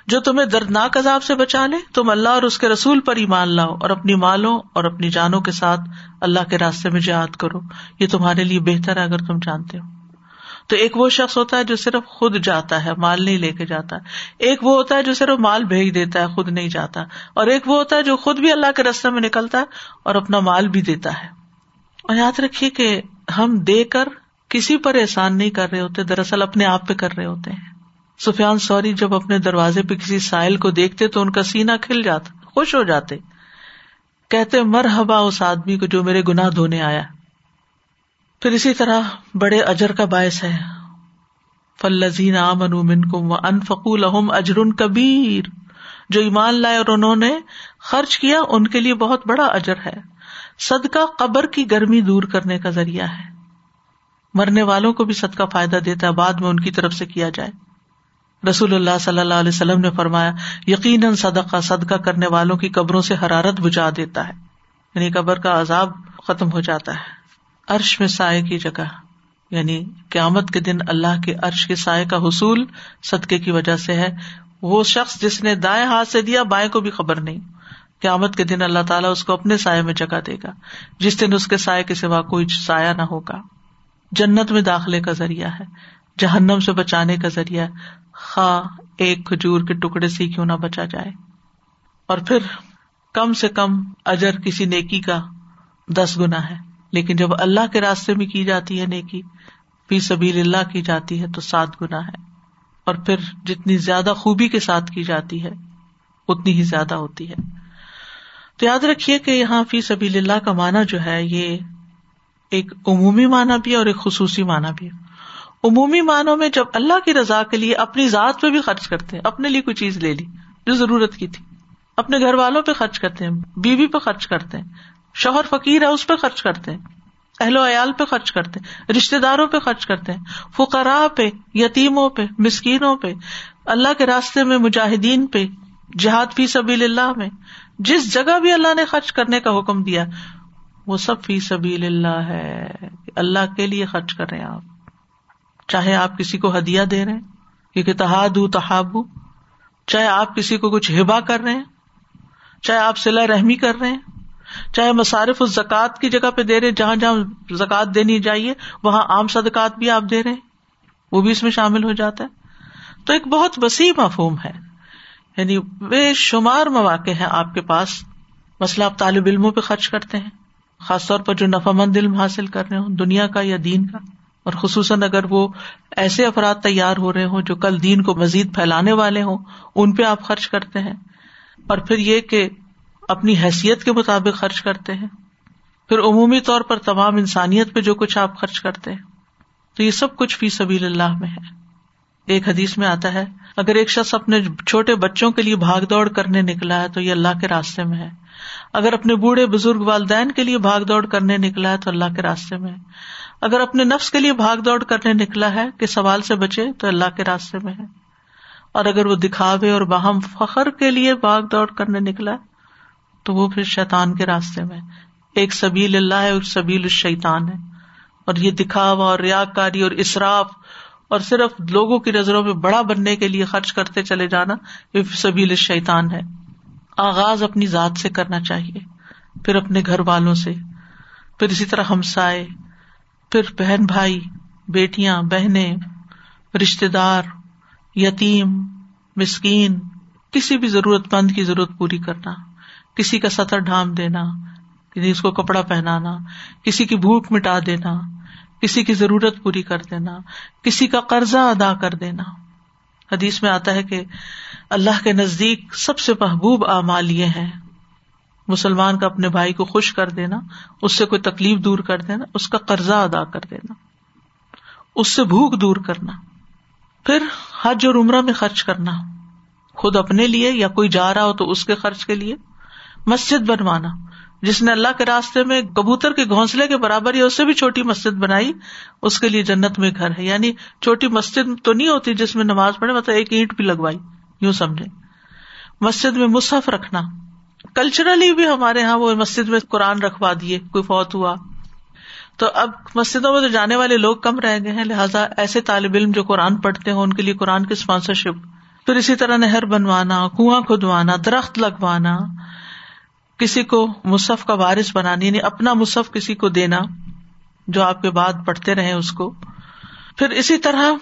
جو تمہیں دردناک عذاب سے بچا لے تم اللہ اور اس کے رسول پر ایمان لاؤ اور اپنی مالوں اور اپنی جانوں کے ساتھ اللہ کے راستے میں جہاد کرو یہ تمہارے لیے بہتر ہے اگر تم جانتے ہو تو ایک وہ شخص ہوتا ہے جو صرف خود جاتا ہے، مال نہیں لے کے جاتا۔ ایک وہ ہوتا ہے جو صرف مال بھیج دیتا ہے، خود نہیں جاتا۔ اور ایک وہ ہوتا ہے جو خود بھی اللہ کے رستے میں نکلتا ہے اور اپنا مال بھی دیتا ہے۔ اور یاد رکھیے کہ ہم دے کر کسی پر احسان نہیں کر رہے ہوتے، دراصل اپنے آپ پہ کر رہے ہوتے ہیں۔ سفیان سوری جب اپنے دروازے پہ کسی سائل کو دیکھتے تو ان کا سینا کھل جاتا، خوش ہو جاتے۔ کہتے مر ہبا اس آدمی کو جو میرے گناہ دھونے آیا۔ پھر اسی طرح بڑے اجر کا باعث ہے۔ فلزین من کم و انفقول اجر کبیر۔ جو ایمان لائے اور انہوں نے خرچ کیا، ان کے لیے بہت بڑا اجر ہے۔ صدقہ قبر کی گرمی دور کرنے کا ذریعہ ہے۔ مرنے والوں کو بھی صدقہ فائدہ دیتا ہے، بعد میں ان کی طرف سے کیا جائے۔ رسول اللہ صلی اللہ علیہ وسلم نے فرمایا، یقیناً صدقہ صدقہ کرنے والوں کی قبروں سے حرارت بجا دیتا ہے۔ یعنی قبر کا عذاب ختم ہو جاتا ہے۔ عرش میں سائے کی جگہ یعنی قیامت کے دن اللہ کے عرش کے سائے کا حصول صدقے کی وجہ سے ہے۔ وہ شخص جس نے دائیں ہاتھ سے دیا، بائیں کو بھی خبر نہیں۔ قیامت کے دن اللہ تعالیٰ اس کو اپنے سائے میں جگہ دے گا۔ جس دن اس کے سائے کے سوا کوئی سایہ نہ ہوگا۔ جنت میں داخلے کا ذریعہ ہے۔ جہنم سے بچانے کا ذریعہ خواہ ایک کھجور کے ٹکڑے سے کیوں نہ بچا جائے۔ اور پھر کم سے کم اجر کسی نیکی کا دس گنا ہے۔ لیکن جب اللہ کے راستے میں کی جاتی ہے نیکی، فی سبیل اللہ کی جاتی ہے تو سات گنا ہے۔ اور پھر جتنی زیادہ خوبی کے ساتھ کی جاتی ہے، اتنی ہی زیادہ ہوتی ہے۔ تو یاد رکھیے کہ یہاں فی سبیل اللہ کا مانا جو ہے، یہ ایک عمومی معنی بھی ہے اور ایک خصوصی معنی بھی ہے۔ عمومی معنوں میں جب اللہ کی رضا کے لیے اپنی ذات پہ بھی خرچ کرتے ہیں، اپنے لیے کوئی چیز لے لی، جو ضرورت کی تھی۔ اپنے گھر والوں پہ خرچ کرتے ہیں، بیوی پہ خرچ کرتے ہیں۔ شوہر فقیر ہے، اس پہ خرچ کرتے ہیں۔ اہل و عیال پہ خرچ کرتے ہیں۔ رشتے داروں پہ خرچ کرتے ہیں۔ فقرا پہ، یتیموں پہ، مسکینوں پہ، اللہ کے راستے میں مجاہدین پہ، جہاد فی سبیل اللہ میں۔ جس جگہ بھی اللہ نے خرچ کرنے کا حکم دیا، وہ سب فی سبیل اللہ ہے۔ اللہ کے لیے خرچ کر رہے ہیں آپ۔ چاہے آپ کسی کو ہدیہ دے رہے ہیں، کیونکہ تحاد تحابو، چاہے آپ کسی کو کچھ ہبا کر رہے ہیں، چاہے آپ سلا رحمی کر رہے ہیں، چاہے مصارف اس زکوٰۃ کی جگہ پہ دے رہے جہاں جہاں زکات دینی چاہیے وہاں عام صدقات بھی آپ دے رہے وہ بھی اس میں شامل ہو جاتا ہے۔ تو ایک بہت وسیع مفہوم ہے یعنی بے شمار مواقع ہیں آپ کے پاس۔ مسئلہ آپ طالب علموں پہ خرچ کرتے ہیں، خاص طور پر جو نفا مند علم حاصل کر رہے ہوں، دنیا کا یا دین کا۔ اور خصوصاً اگر وہ ایسے افراد تیار ہو رہے ہوں جو کل دین کو مزید پھیلانے والے ہوں، ان پہ آپ خرچ کرتے ہیں۔ اور پھر یہ کہ اپنی حیثیت کے مطابق خرچ کرتے ہیں۔ پھر عمومی طور پر تمام انسانیت پہ جو کچھ آپ خرچ کرتے ہیں۔ تو یہ سب کچھ فی سبیل اللہ میں ہے۔ ایک حدیث میں آتا ہے، اگر ایک شخص اپنے چھوٹے بچوں کے لیے بھاگ دوڑ کرنے نکلا ہے تو یہ اللہ کے راستے میں ہے۔ اگر اپنے بوڑھے بزرگ والدین کے لیے بھاگ دوڑ کرنے نکلا ہے تو اللہ کے راستے میں اگر اپنے نفس کے لیے بھاگ دوڑ کرنے نکلا ہے کہ سوال سے بچے تو اللہ کے راستے میں ہے۔ اور اگر وہ دکھاوے اور باہم فخر کے لیے بھاگ دوڑ کرنے نکلا تو وہ پھر شیطان کے راستے میں ایک سبیل اللہ ہے اور سبیل الشیطان ہے۔ اور یہ دکھاوا اور ریا کاری اور اصراف اور صرف لوگوں کی نظروں میں بڑا بننے کے لیے خرچ کرتے چلے جانا یہ سبیل شیطان ہے۔ آغاز اپنی ذات سے کرنا چاہیے۔ پھر اپنے گھر والوں سے۔ پھر اسی طرح ہمسائے۔ پھر بہن بھائی، بیٹیاں، بہنیں رشتے دار، یتیم، مسکین، کسی بھی ضرورت مند کی ضرورت پوری کرنا، کسی کا سطر ڈھام دینا یعنی کسی کو کپڑا پہنانا، کسی کی بھوک مٹا دینا، کسی کی ضرورت پوری کر دینا، کسی کا قرضہ ادا کر دینا۔ حدیث میں آتا ہے کہ اللہ کے نزدیک سب سے محبوب اعمال یہ ہیں۔ مسلمان کا اپنے بھائی کو خوش کر دینا، اس سے کوئی تکلیف دور کر دینا، اس کا قرضہ ادا کر دینا، اس سے بھوک دور کرنا، پھر حج اور عمرہ میں خرچ کرنا، خود اپنے لیے یا کوئی جا رہا ہو تو اس کے خرچ کے لیے، مسجد بنوانا، جس نے اللہ کے راستے میں کبوتر کے گھونسلے کے برابر یا اس سے بھی چھوٹی مسجد بنائی، اس کے لیے جنت میں گھر ہے۔ یعنی چھوٹی مسجد تو نہیں ہوتی جس میں نماز پڑھے مطلب ایک اینٹ بھی لگوائی، یوں سمجھے مسجد میں مصحف رکھنا کلچرلی بھی ہمارے یہاں وہ مسجد میں قرآن رکھوا دیے، کوئی فوت ہوا۔ تو اب مسجدوں میں تو جانے والے لوگ کم رہ گئے ہیں، لہٰذا ایسے طالب علم جو قرآن پڑھتے ہیں ان کے لیے قرآن کی اسپانسرشپ پھر اسی طرح نہر بنوانا، کنواں کھدوانا، درخت لگوانا، کسی کو مصحف کا وارث بنانا یعنی اپنا مصحف کسی کو دینا جو آپ کے بعد پڑھتے رہے اس کو۔ پھر اسی طرح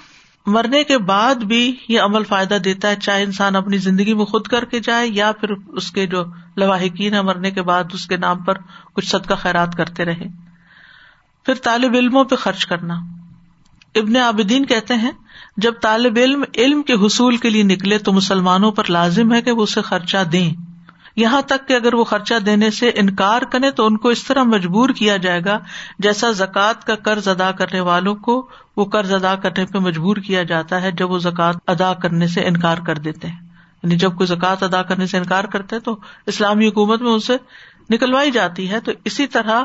مرنے کے بعد بھی یہ عمل فائدہ دیتا ہے، چاہے انسان اپنی زندگی میں خود کر کے جائے یا پھر اس کے جو لواحقین ہے مرنے کے بعد اس کے نام پر کچھ صدقہ خیرات کرتے رہے۔ پھر طالب علموں پہ خرچ کرنا۔ ابن عابدین کہتے ہیں، جب طالب علم علم کے حصول کے لیے نکلے تو مسلمانوں پر لازم ہے کہ وہ اسے خرچہ دیں۔ یہاں تک کہ اگر وہ خرچہ دینے سے انکار کرے تو ان کو اس طرح مجبور کیا جائے گا جیسا زکوٰۃ کا قرض ادا کرنے والوں کو وہ قرض ادا کرنے پہ مجبور کیا جاتا ہے جب وہ زکوٰۃ ادا کرنے سے انکار کر دیتے ہیں۔ یعنی جب کوئی زکوٰۃ ادا کرنے سے انکار کرتے ہیں تو اسلامی حکومت میں ان سے نکلوائی جاتی ہے۔ تو اسی طرح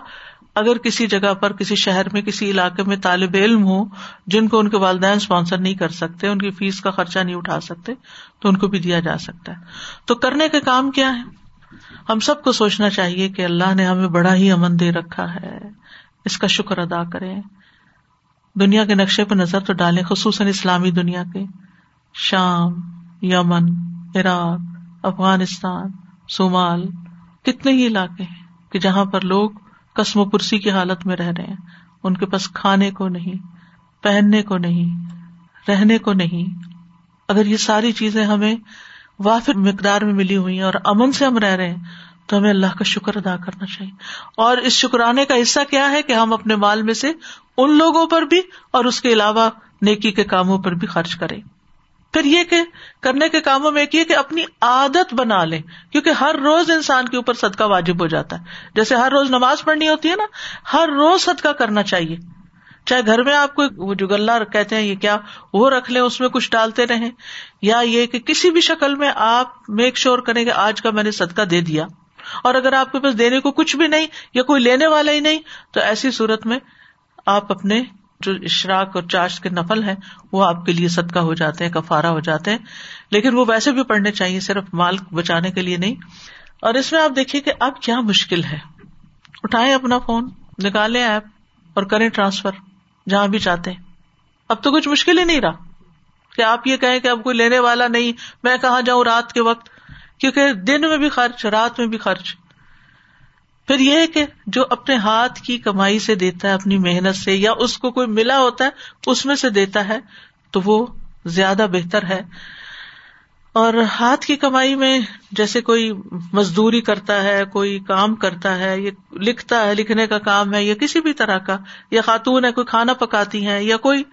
اگر کسی جگہ پر کسی شہر میں کسی علاقے میں طالب علم ہو جن کو ان کے والدین اسپانسر نہیں کر سکتے، ان کی فیس کا خرچہ نہیں اٹھا سکتے، تو ان کو بھی دیا جا سکتا ہے۔ تو کرنے کے کام کیا ہے ہم سب کو سوچنا چاہیے کہ اللہ نے ہمیں بڑا ہی امن دے رکھا ہے۔ اس کا شکر ادا کریں۔ دنیا کے نقشے پہ نظر تو ڈالیں، خصوصاً اسلامی دنیا کے۔ شام، یمن، عراق، افغانستان، صومال، کتنے ہی علاقے ہیں کہ جہاں پر لوگ کسم و پرسی کی حالت میں رہ رہے ہیں۔ ان کے پاس کھانے کو نہیں، پہننے کو نہیں، رہنے کو نہیں۔ اگر یہ ساری چیزیں ہمیں وافر مقدار میں ملی ہوئی ہیں اور امن سے ہم رہ رہے ہیں، تو ہمیں اللہ کا شکر ادا کرنا چاہیے۔ اور اس شکرانے کا حصہ کیا ہے کہ ہم اپنے مال میں سے ان لوگوں پر بھی اور اس کے علاوہ نیکی کے کاموں پر بھی خرچ کریں۔ پھر یہ کہ کرنے کے کاموں میں ایک یہ کہ اپنی عادت بنا لیں، کیونکہ ہر روز انسان کے اوپر صدقہ واجب ہو جاتا ہے۔ جیسے ہر روز نماز پڑھنی ہوتی ہے نا، ہر روز صدقہ کرنا چاہیے۔ چاہے گھر میں آپ کو جو گلا کہتے ہیں یہ کیا وہ رکھ لیں، اس میں کچھ ڈالتے رہیں۔ یا یہ کہ کسی بھی شکل میں آپ میک شیور کریں کہ آج کا میں نے صدقہ دے دیا۔ اور اگر آپ کے پاس دینے کو کچھ بھی نہیں یا کوئی لینے والا ہی نہیں، تو ایسی صورت میں آپ اپنے جو اشراک اور چاشت کے نفل ہیں، وہ آپ کے لیے صدقہ ہو جاتے ہیں کفارا ہو جاتے ہیں۔ لیکن وہ ویسے بھی پڑھنے چاہیے، صرف مال بچانے کے لیے نہیں۔ اور اس میں آپ دیکھیے کہ اب کیا مشکل ہے۔ اٹھائیں اپنا فون، نکالیں ایپ اور کریں ٹرانسفر جہاں بھی چاہتے ہیں۔ اب تو کچھ مشکل ہی نہیں رہا۔ کہ آپ یہ کہیں کہ اب کوئی لینے والا نہیں، میں کہاں جاؤں رات کے وقت؟ کیونکہ دن میں بھی خرچ، رات میں بھی خرچ۔ پھر یہ کہ جو اپنے ہاتھ کی کمائی سے دیتا ہے، اپنی محنت سے، یا اس کو کوئی ملا ہوتا ہے، اس میں سے دیتا ہے، تو وہ زیادہ بہتر ہے۔ اور ہاتھ کی کمائی میں جیسے کوئی مزدوری کرتا ہے، کوئی کام کرتا ہے، یہ لکھتا ہے، لکھنے کا کام ہے، یا کسی بھی طرح کا، یا خاتون ہے، کوئی کھانا پکاتی ہے یا کوئی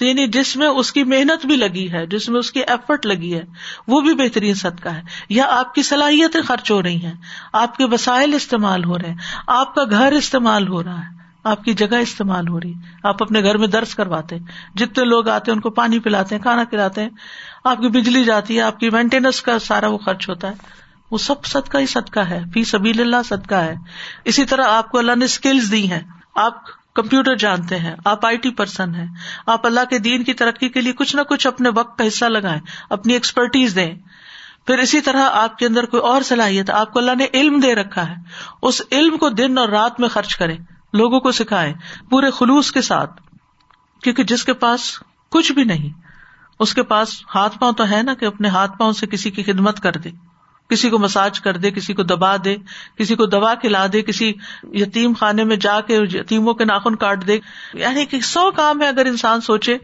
یعنی جس میں اس کی محنت بھی لگی ہے، جس میں اس کی ایفرٹ لگی ہے، وہ بھی بہترین صدقہ ہے۔ یا آپ کی صلاحیتیں خرچ ہو رہی ہیں، آپ کے وسائل استعمال ہو رہے ہیں، آپ کا گھر استعمال ہو رہا ہے۔ آپ کی جگہ استعمال ہو رہی آپ اپنے گھر میں درس کرواتے جتنے لوگ آتے ہیں ان کو پانی پلاتے ہیں، کھانا کھلاتے ہیں۔ آپ کی بجلی جاتی ہے، آپ کی مینٹیننس کا سارا وہ خرچ ہوتا ہے۔ وہ سب صدقہ ہی صدقہ ہے۔ فی سبیل اللہ صدقہ ہے۔ اسی طرح آپ کو اللہ نے اسکلز دی ہیں۔ آپ کمپیوٹر جانتے ہیں۔ آپ آئی ٹی پرسن ہیں۔ آپ اللہ کے دین کی ترقی کے لیے کچھ نہ کچھ اپنے وقت کا حصہ لگائیں۔ اپنی ایکسپرٹیز دیں۔ پھر اسی طرح آپ کے اندر کوئی اور صلاحیت، آپ کو اللہ نے علم دے رکھا ہے۔ اس علم کو دن اور رات میں خرچ کرے لوگوں کو سکھائے پورے خلوص کے ساتھ، کیونکہ جس کے پاس کچھ بھی نہیں، اس کے پاس ہاتھ پاؤں تو ہے نا کہ اپنے ہاتھ پاؤں سے کسی کی خدمت کر دے، کسی کو مساج کر دے، کسی کو دبا دے، کسی کو دوا کھلا دے، کسی یتیم خانے میں جا کے یتیموں کے ناخن کاٹ دے۔ یعنی کہ سو کام ہے اگر انسان سوچے،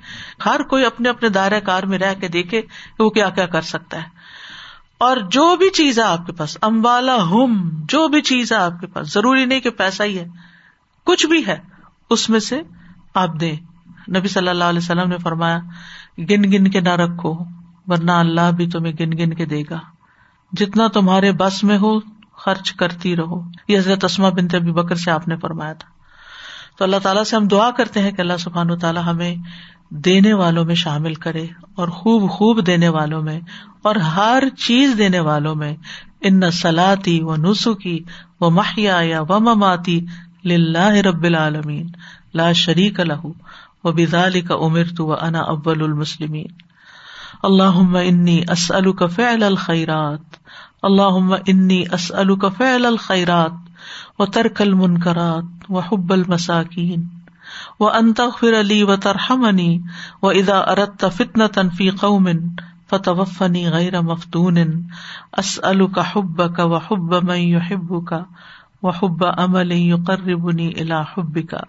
ہر کوئی اپنے اپنے دائرہ کار میں رہ کے دیکھے کہ وہ کیا کیا کر سکتا ہے۔ اور جو بھی چیز ہے آپ کے پاس امبالا ہم، جو بھی چیز ہے آپ کے پاس، ضروری نہیں کہ پیسہ ہی ہے۔ کچھ بھی ہے، اس میں سے آپ دیں۔ نبی صلی اللہ علیہ وسلم نے فرمایا، گن گن کے نہ رکھو، ورنہ اللہ بھی تمہیں گن گن کے دے گا۔ جتنا تمہارے بس میں ہو، خرچ کرتی رہو۔ یہ حضرت اسما بنت ابی بکر سے آپ نے فرمایا تھا۔ تو اللہ تعالیٰ سے ہم دعا کرتے ہیں کہ اللہ سبحان و تعالیٰ ہمیں دینے والوں میں شامل کرے اور خوب خوب دینے والوں میں اور ہر چیز دینے والوں میں۔ ان سلاتی و نسخی و ماہیا یا و مماتی لاہ رب العالمین، لا شریک الح و بزال کا عمر تو انا ابل المسلمین۔ اللہ انی اسل کا فعل الخیرات اللہ انی اسل کا فعل الخیرات و ترک المنکرات و حب المساکین۔ و انتغفر علی و ترحمنی و ادا ارت فتن تنفی قومن فتوفنی غیر مفتون۔ اسأل کا حب کا و حب من يحب کا و حب عمل يقربني الى حب کا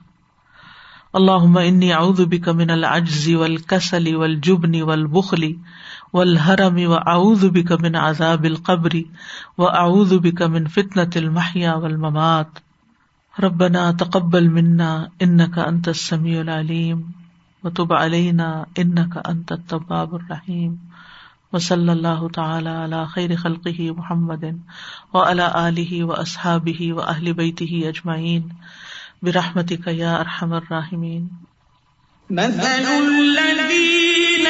اللہ انی اعوذ بک من العجز والکسل والجبن والبخل والحرم و اعوذ بک من عذاب القبر و اعوذ بک من فتنة المحیا والممات. ربنا تقبل منا انك انت السميع العليم، وتب علينا انك انت التواب الرحيم. وصلی اللہ تعالی علی خیر خلقه محمد وعلى آله واصحابه واهل بيته اجمعین برحمتك يا ارحم الراحمين مثل الذين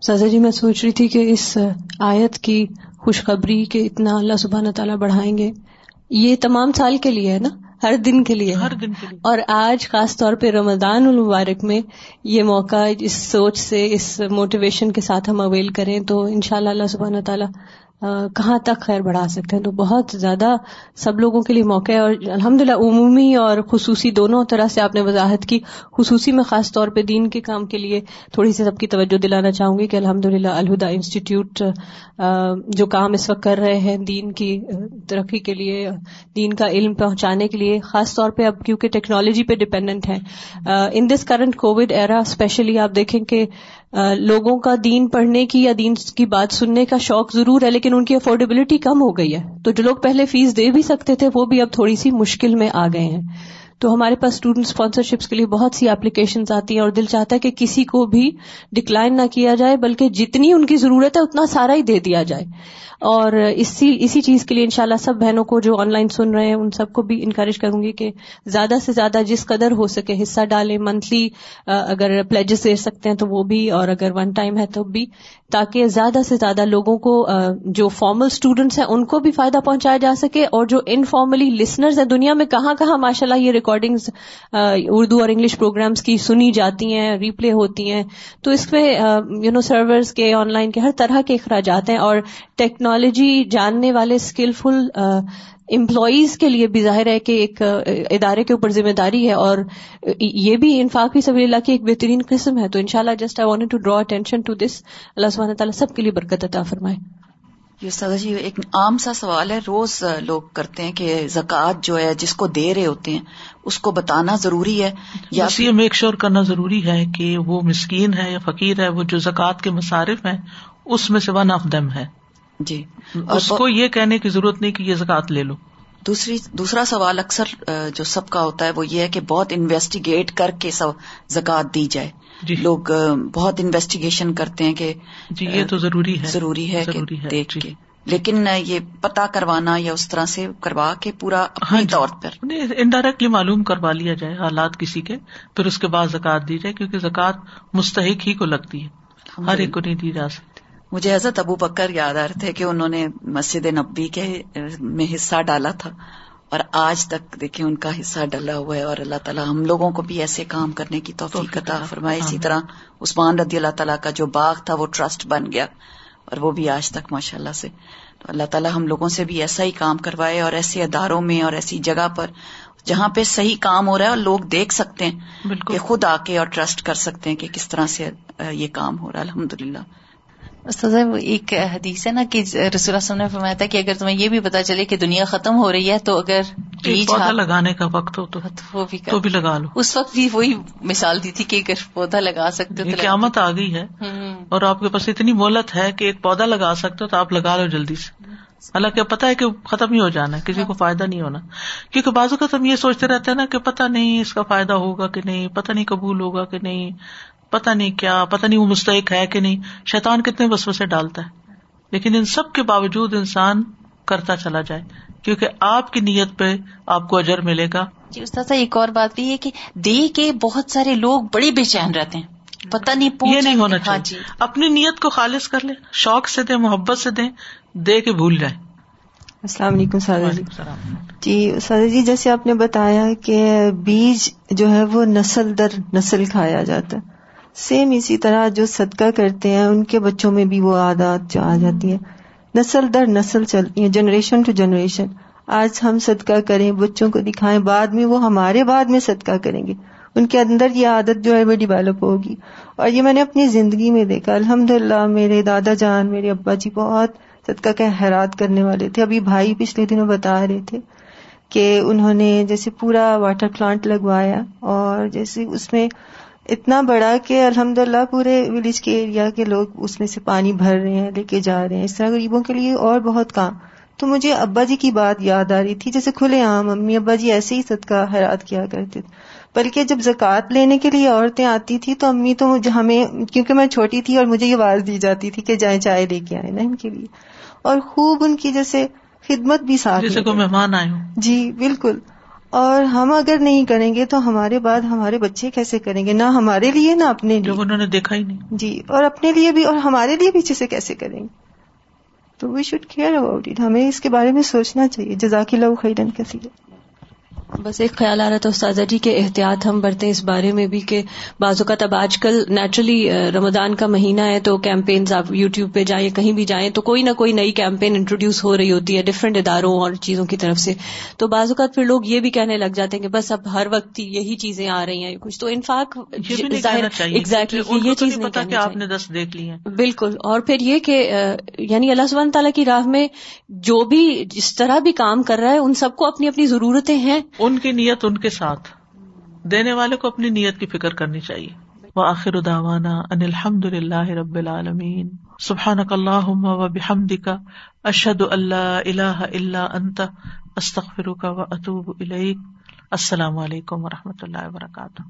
سازا جی میں سوچ رہی تھی کہ اس آیت کی خوشخبری کہ اتنا اللہ سبحانہ تعالیٰ بڑھائیں گے۔ یہ تمام سال کے لیے ہے نا؟ ہر دن کے لیے۔ ہر دن کے لیے۔ اور آج خاص طور پہ رمضان المبارک میں یہ موقع اس سوچ سے اس موٹیویشن کے ساتھ ہم اویل کریں تو انشاءاللہ اللہ سبحانہ تعالیٰ کہاں تک خیر بڑھا سکتے ہیں؟ تو بہت زیادہ سب لوگوں کے لیے موقع ہے اور الحمد للہ عمومی اور خصوصی دونوں طرح سے آپ نے وضاحت کی۔ خصوصی میں خاص طور پہ دین کے کام کے لیے تھوڑی سی سب کی توجہ دلانا چاہوں گی کہ الحمد للہ الہدا انسٹیٹیوٹ جو کام اس وقت کر رہے ہیں دین کی ترقی کے لیے، دین کا علم پہنچانے کے لیے، خاص طور پہ اب کیونکہ ٹیکنالوجی پہ ڈپینڈنٹ ہے in this current Covid era especially آپ دیکھیں کہ لوگوں کا دین پڑھنے کی یا دین کی بات سننے کا شوق ضرور ہے، لیکن ان کی افورڈیبلٹی کم ہو گئی ہے۔ تو جو لوگ پہلے فیس دے بھی سکتے تھے، وہ بھی اب تھوڑی سی مشکل میں آ گئے ہیں۔ تو ہمارے پاس اسٹوڈنٹ اسپانسرشپس کے لیے بہت سی اپلیکیشن آتی ہیں اور دل چاہتا ہے کہ کسی کو بھی ڈکلائن نہ کیا جائے، بلکہ جتنی ان کی ضرورت ہے اتنا سارا ہی دے دیا جائے۔ اور اسی اسی چیز کے لیے انشاءاللہ سب بہنوں کو جو آن لائن سن رہے ہیں، ان سب کو بھی انکریج کروں گی کہ زیادہ سے زیادہ جس قدر ہو سکے حصہ ڈالیں۔ منتھلی اگر پلیجز دے سکتے ہیں تو وہ بھی، اور اگر ون ٹائم ہے تو بھی، تاکہ زیادہ سے زیادہ لوگوں کو جو فارمل اسٹوڈینٹس ہیں، ان کو بھی فائدہ پہنچایا جا سکے۔ اور جو انفارملی لسنرز ہیں دنیا میں کہاں کہاں ماشاء اللہ یہ ریکارڈنگز uh, اردو اور انگلش پروگرامس کی سنی جاتی ہیں ریپلے ہوتی ہیں۔ تو اس میں یو نو سرورز کے آن لائن کے ہر طرح کے اخراجات ہیں اور ٹیکنالوجی جاننے والے اسکلفل امپلائیز uh, کے لیے بھی ظاہر ہے کہ ایک uh, ادارے کے اوپر ذمہ داری ہے اور یہ بھی انفاق بھی سبھی اللہ کی ایک بہترین قسم ہے۔ تو ان شاء اللہ just I want to draw attention to this اللہ سبحانہ تعالیٰ سب کے لیے برکت عطا فرمائے۔ یہ سدا جی ایک عام سا سوال ہے۔ روز لوگ کرتے ہیں کہ زکوٰۃ جو ہے جس کو دے رہے ہوتے ہیں اس کو بتانا ضروری ہے۔ یا یہ میک شور کرنا ضروری ہے کہ وہ مسکین ہے یا فقیر ہے وہ جو زکوٰۃ کے مصارف ہیں اس میں سے ون آف دم ہے جی۔ اس کو یہ کہنے کی ضرورت نہیں کہ یہ زکوٰۃ لے لو۔ دوسری دوسرا سوال اکثر جو سب کا ہوتا ہے وہ یہ ہے کہ بہت انویسٹیگیٹ کر کے سب زکات دی جائے۔ جی۔ لوگ بہت انویسٹیگیشن کرتے ہیں کہ جی یہ تو ضروری ہے۔ ضروری ہے ضروری ہے دیکھ جی۔ کے۔ لیکن یہ پتا کروانا یا اس طرح سے کروا کے پورا اپنے طور پر۔ انڈائریکٹلی معلوم کروا لیا جائے حالات کسی کے پھر اس کے بعد زکات دی جائے کیونکہ زکات مستحق ہی کو لگتی ہے۔ ہر ایک کو نہیں دی جا سکتی۔ مجھے حضرت ابو بکر یاد آ رہے تھے کہ انہوں نے مسجد نبی کے میں حصہ ڈالا تھا۔ اور آج تک دیکھیں ان کا حصہ ڈلا ہوا ہے اور اللہ تعالیٰ ہم لوگوں کو بھی ایسے کام کرنے کی توفیق عطا فرمائے۔ اسی طرح عثمان رضی اللہ تعالیٰ کا جو باغ تھا وہ ٹرسٹ بن گیا اور وہ بھی آج تک ماشاء اللہ سے۔ تو اللہ تعالیٰ ہم لوگوں سے بھی ایسا ہی کام کروائے اور ایسے اداروں میں اور ایسی جگہ پر جہاں پہ صحیح کام ہو رہا ہے اور لوگ دیکھ سکتے ہیں بالکل۔ کہ خود آ کے اور ٹرسٹ کر سکتے ہیں کہ کس طرح سے یہ کام ہو رہا ہے۔ الحمد للہ استاد ایک حدیث ہے نا کہ رسول اللہ نے فرمایا تھا کہ اگر تمہیں یہ بھی پتا چلے کہ دنیا ختم ہو رہی ہے تو اگر پودا لگانے کا وقت ہو تو وہ بھی تو بھی لگا لو۔ اس وقت بھی وہی مثال دی تھی کہ اگر پودا لگا سکتے یہ قیامت آ گئی ہے اور آپ کے پاس اتنی مہلت ہے کہ ایک پودا لگا سکتے ہو تو آپ لگا لو جلدی سے۔ حالانکہ پتا ہے کہ ختم ہی ہو جانا ہے کسی کو فائدہ نہیں ہونا۔ کیونکہ بازو کا ہم یہ سوچتے رہتے ہیں نا کہ پتا نہیں اس کا فائدہ ہوگا کہ نہیں پتا نہیں قبول ہوگا کہ نہیں۔ پتا نہیں کیا پتا نہیں وہ مستحق ہے کہ نہیں۔ شیطان کتنے بس سے ڈالتا ہے۔ لیکن ان سب کے باوجود انسان کرتا چلا جائے۔ کیونکہ آپ کی نیت پہ آپ کو اجر ملے گا۔ جی استاد ایک اور بات بھی ہے کہ دے کے بہت سارے لوگ بڑے بے چین رہتے ہیں۔ پتہ نہیں یہ نہیں ہونا چاہیے۔ اپنی نیت کو خالص کر لے شوق سے دیں محبت سے دیں دے کے بھول جائیں۔ السلام علیکم سادہ جی۔ جی سادہ جی جیسے آپ نے بتایا کہ بیج جو ہے وہ نسل در نسل کھایا جاتا ہے۔ سیم اسی طرح جو صدقہ کرتے ہیں، ان کے بچوں میں بھی وہ عادات جو آ جاتی ہیں۔ نسل در نسل چلتی ہیں جنریشن ٹو جنریشن آج ہم صدقہ کریں، بچوں کو دکھائیں، بعد میں وہ ہمارے بعد میں صدقہ کریں گے۔ ان کے اندر یہ عادت جو ہے وہ ڈیولپ ہوگی۔ اور یہ میں نے اپنی زندگی میں دیکھا الحمد للہ میرے دادا جان، میرے ابا جی بہت صدقہ کا حیرات کرنے والے تھے۔ ابھی بھائی پچھلے دنوں بتا رہے تھے کہ انہوں نے جیسے پورا واٹر پلانٹ لگوایا اور جیسے اس میں اتنا بڑا کہ الحمد للہ پورے ولیج کے ایریا کے لوگ اس میں سے پانی بھر رہے ہیں لے کے جا رہے ہیں۔ اس طرح غریبوں کے لیے اور بہت کام۔ تو مجھے ابا جی کی بات یاد آ رہی تھی جیسے کھلے عام امی ابا جی ایسے ہی صدقہ حیرات کیا کرتے تھے۔ بلکہ جب زکوٰۃ لینے کے لیے عورتیں آتی تھی تو امی تو ہمیں کیونکہ میں چھوٹی تھی اور مجھے یہ آواز دی جاتی تھی کہ جائیں چائے لے کے آئے نا ان کے لیے۔ اور خوب ان کی جیسے خدمت بھی ساتھ جیسے کوئی مہمان آئے جی بالکل۔ اور ہم اگر نہیں کریں گے تو ہمارے بعد ہمارے بچے کیسے کریں گے؟ نہ ہمارے لیے نہ اپنے لیے۔ انہوں نے دیکھا ہی نہیں۔ جی اور اپنے لیے بھی اور ہمارے لیے بھی سے کیسے کریں گے؟ تو we should care about it ہمیں اس کے بارے میں سوچنا چاہیے۔ جزاک اللہ خیرن کسی بس ایک خیال آ رہا تھا استاذہ جی کے احتیاط ہم برتے اس بارے میں بھی کہ بعض اوقات اب آج کل نیچرلی رمضان کا مہینہ ہے تو کیمپینز آپ یوٹیوب پہ جائیں کہیں بھی جائیں تو کوئی نہ کوئی نئی کیمپین انٹروڈیوس ہو رہی ہوتی ہے ڈفرینٹ اداروں اور چیزوں کی طرف سے۔ تو بعض اوقات پھر لوگ یہ بھی کہنے لگ جاتے ہیں کہ بس اب ہر وقت یہی چیزیں آ رہی ہیں کچھ تو انفاق ایگزیکٹلی یہ چیز آپ نے دس دیکھ لی ہے۔ بالکل اور پھر یہ کہ یعنی اللہ سبحانہ تعالیٰ کی راہ میں جو بھی جس طرح بھی کام کر رہا ہے ان سب کو اپنی اپنی ضرورتیں ہیں۔ ان کی نیت ان کے ساتھ۔ دینے والے کو اپنی نیت کی فکر کرنی چاہیے۔ وہ آخر اداوانا ان الحمد اللہ رب العالمین۔ سبحان اللہ و بحمد کا اشد اللہ اللہ اللہ انت۔ استخر کا و اطوب السلام علیکم و رحمۃ اللہ وبرکاتہ۔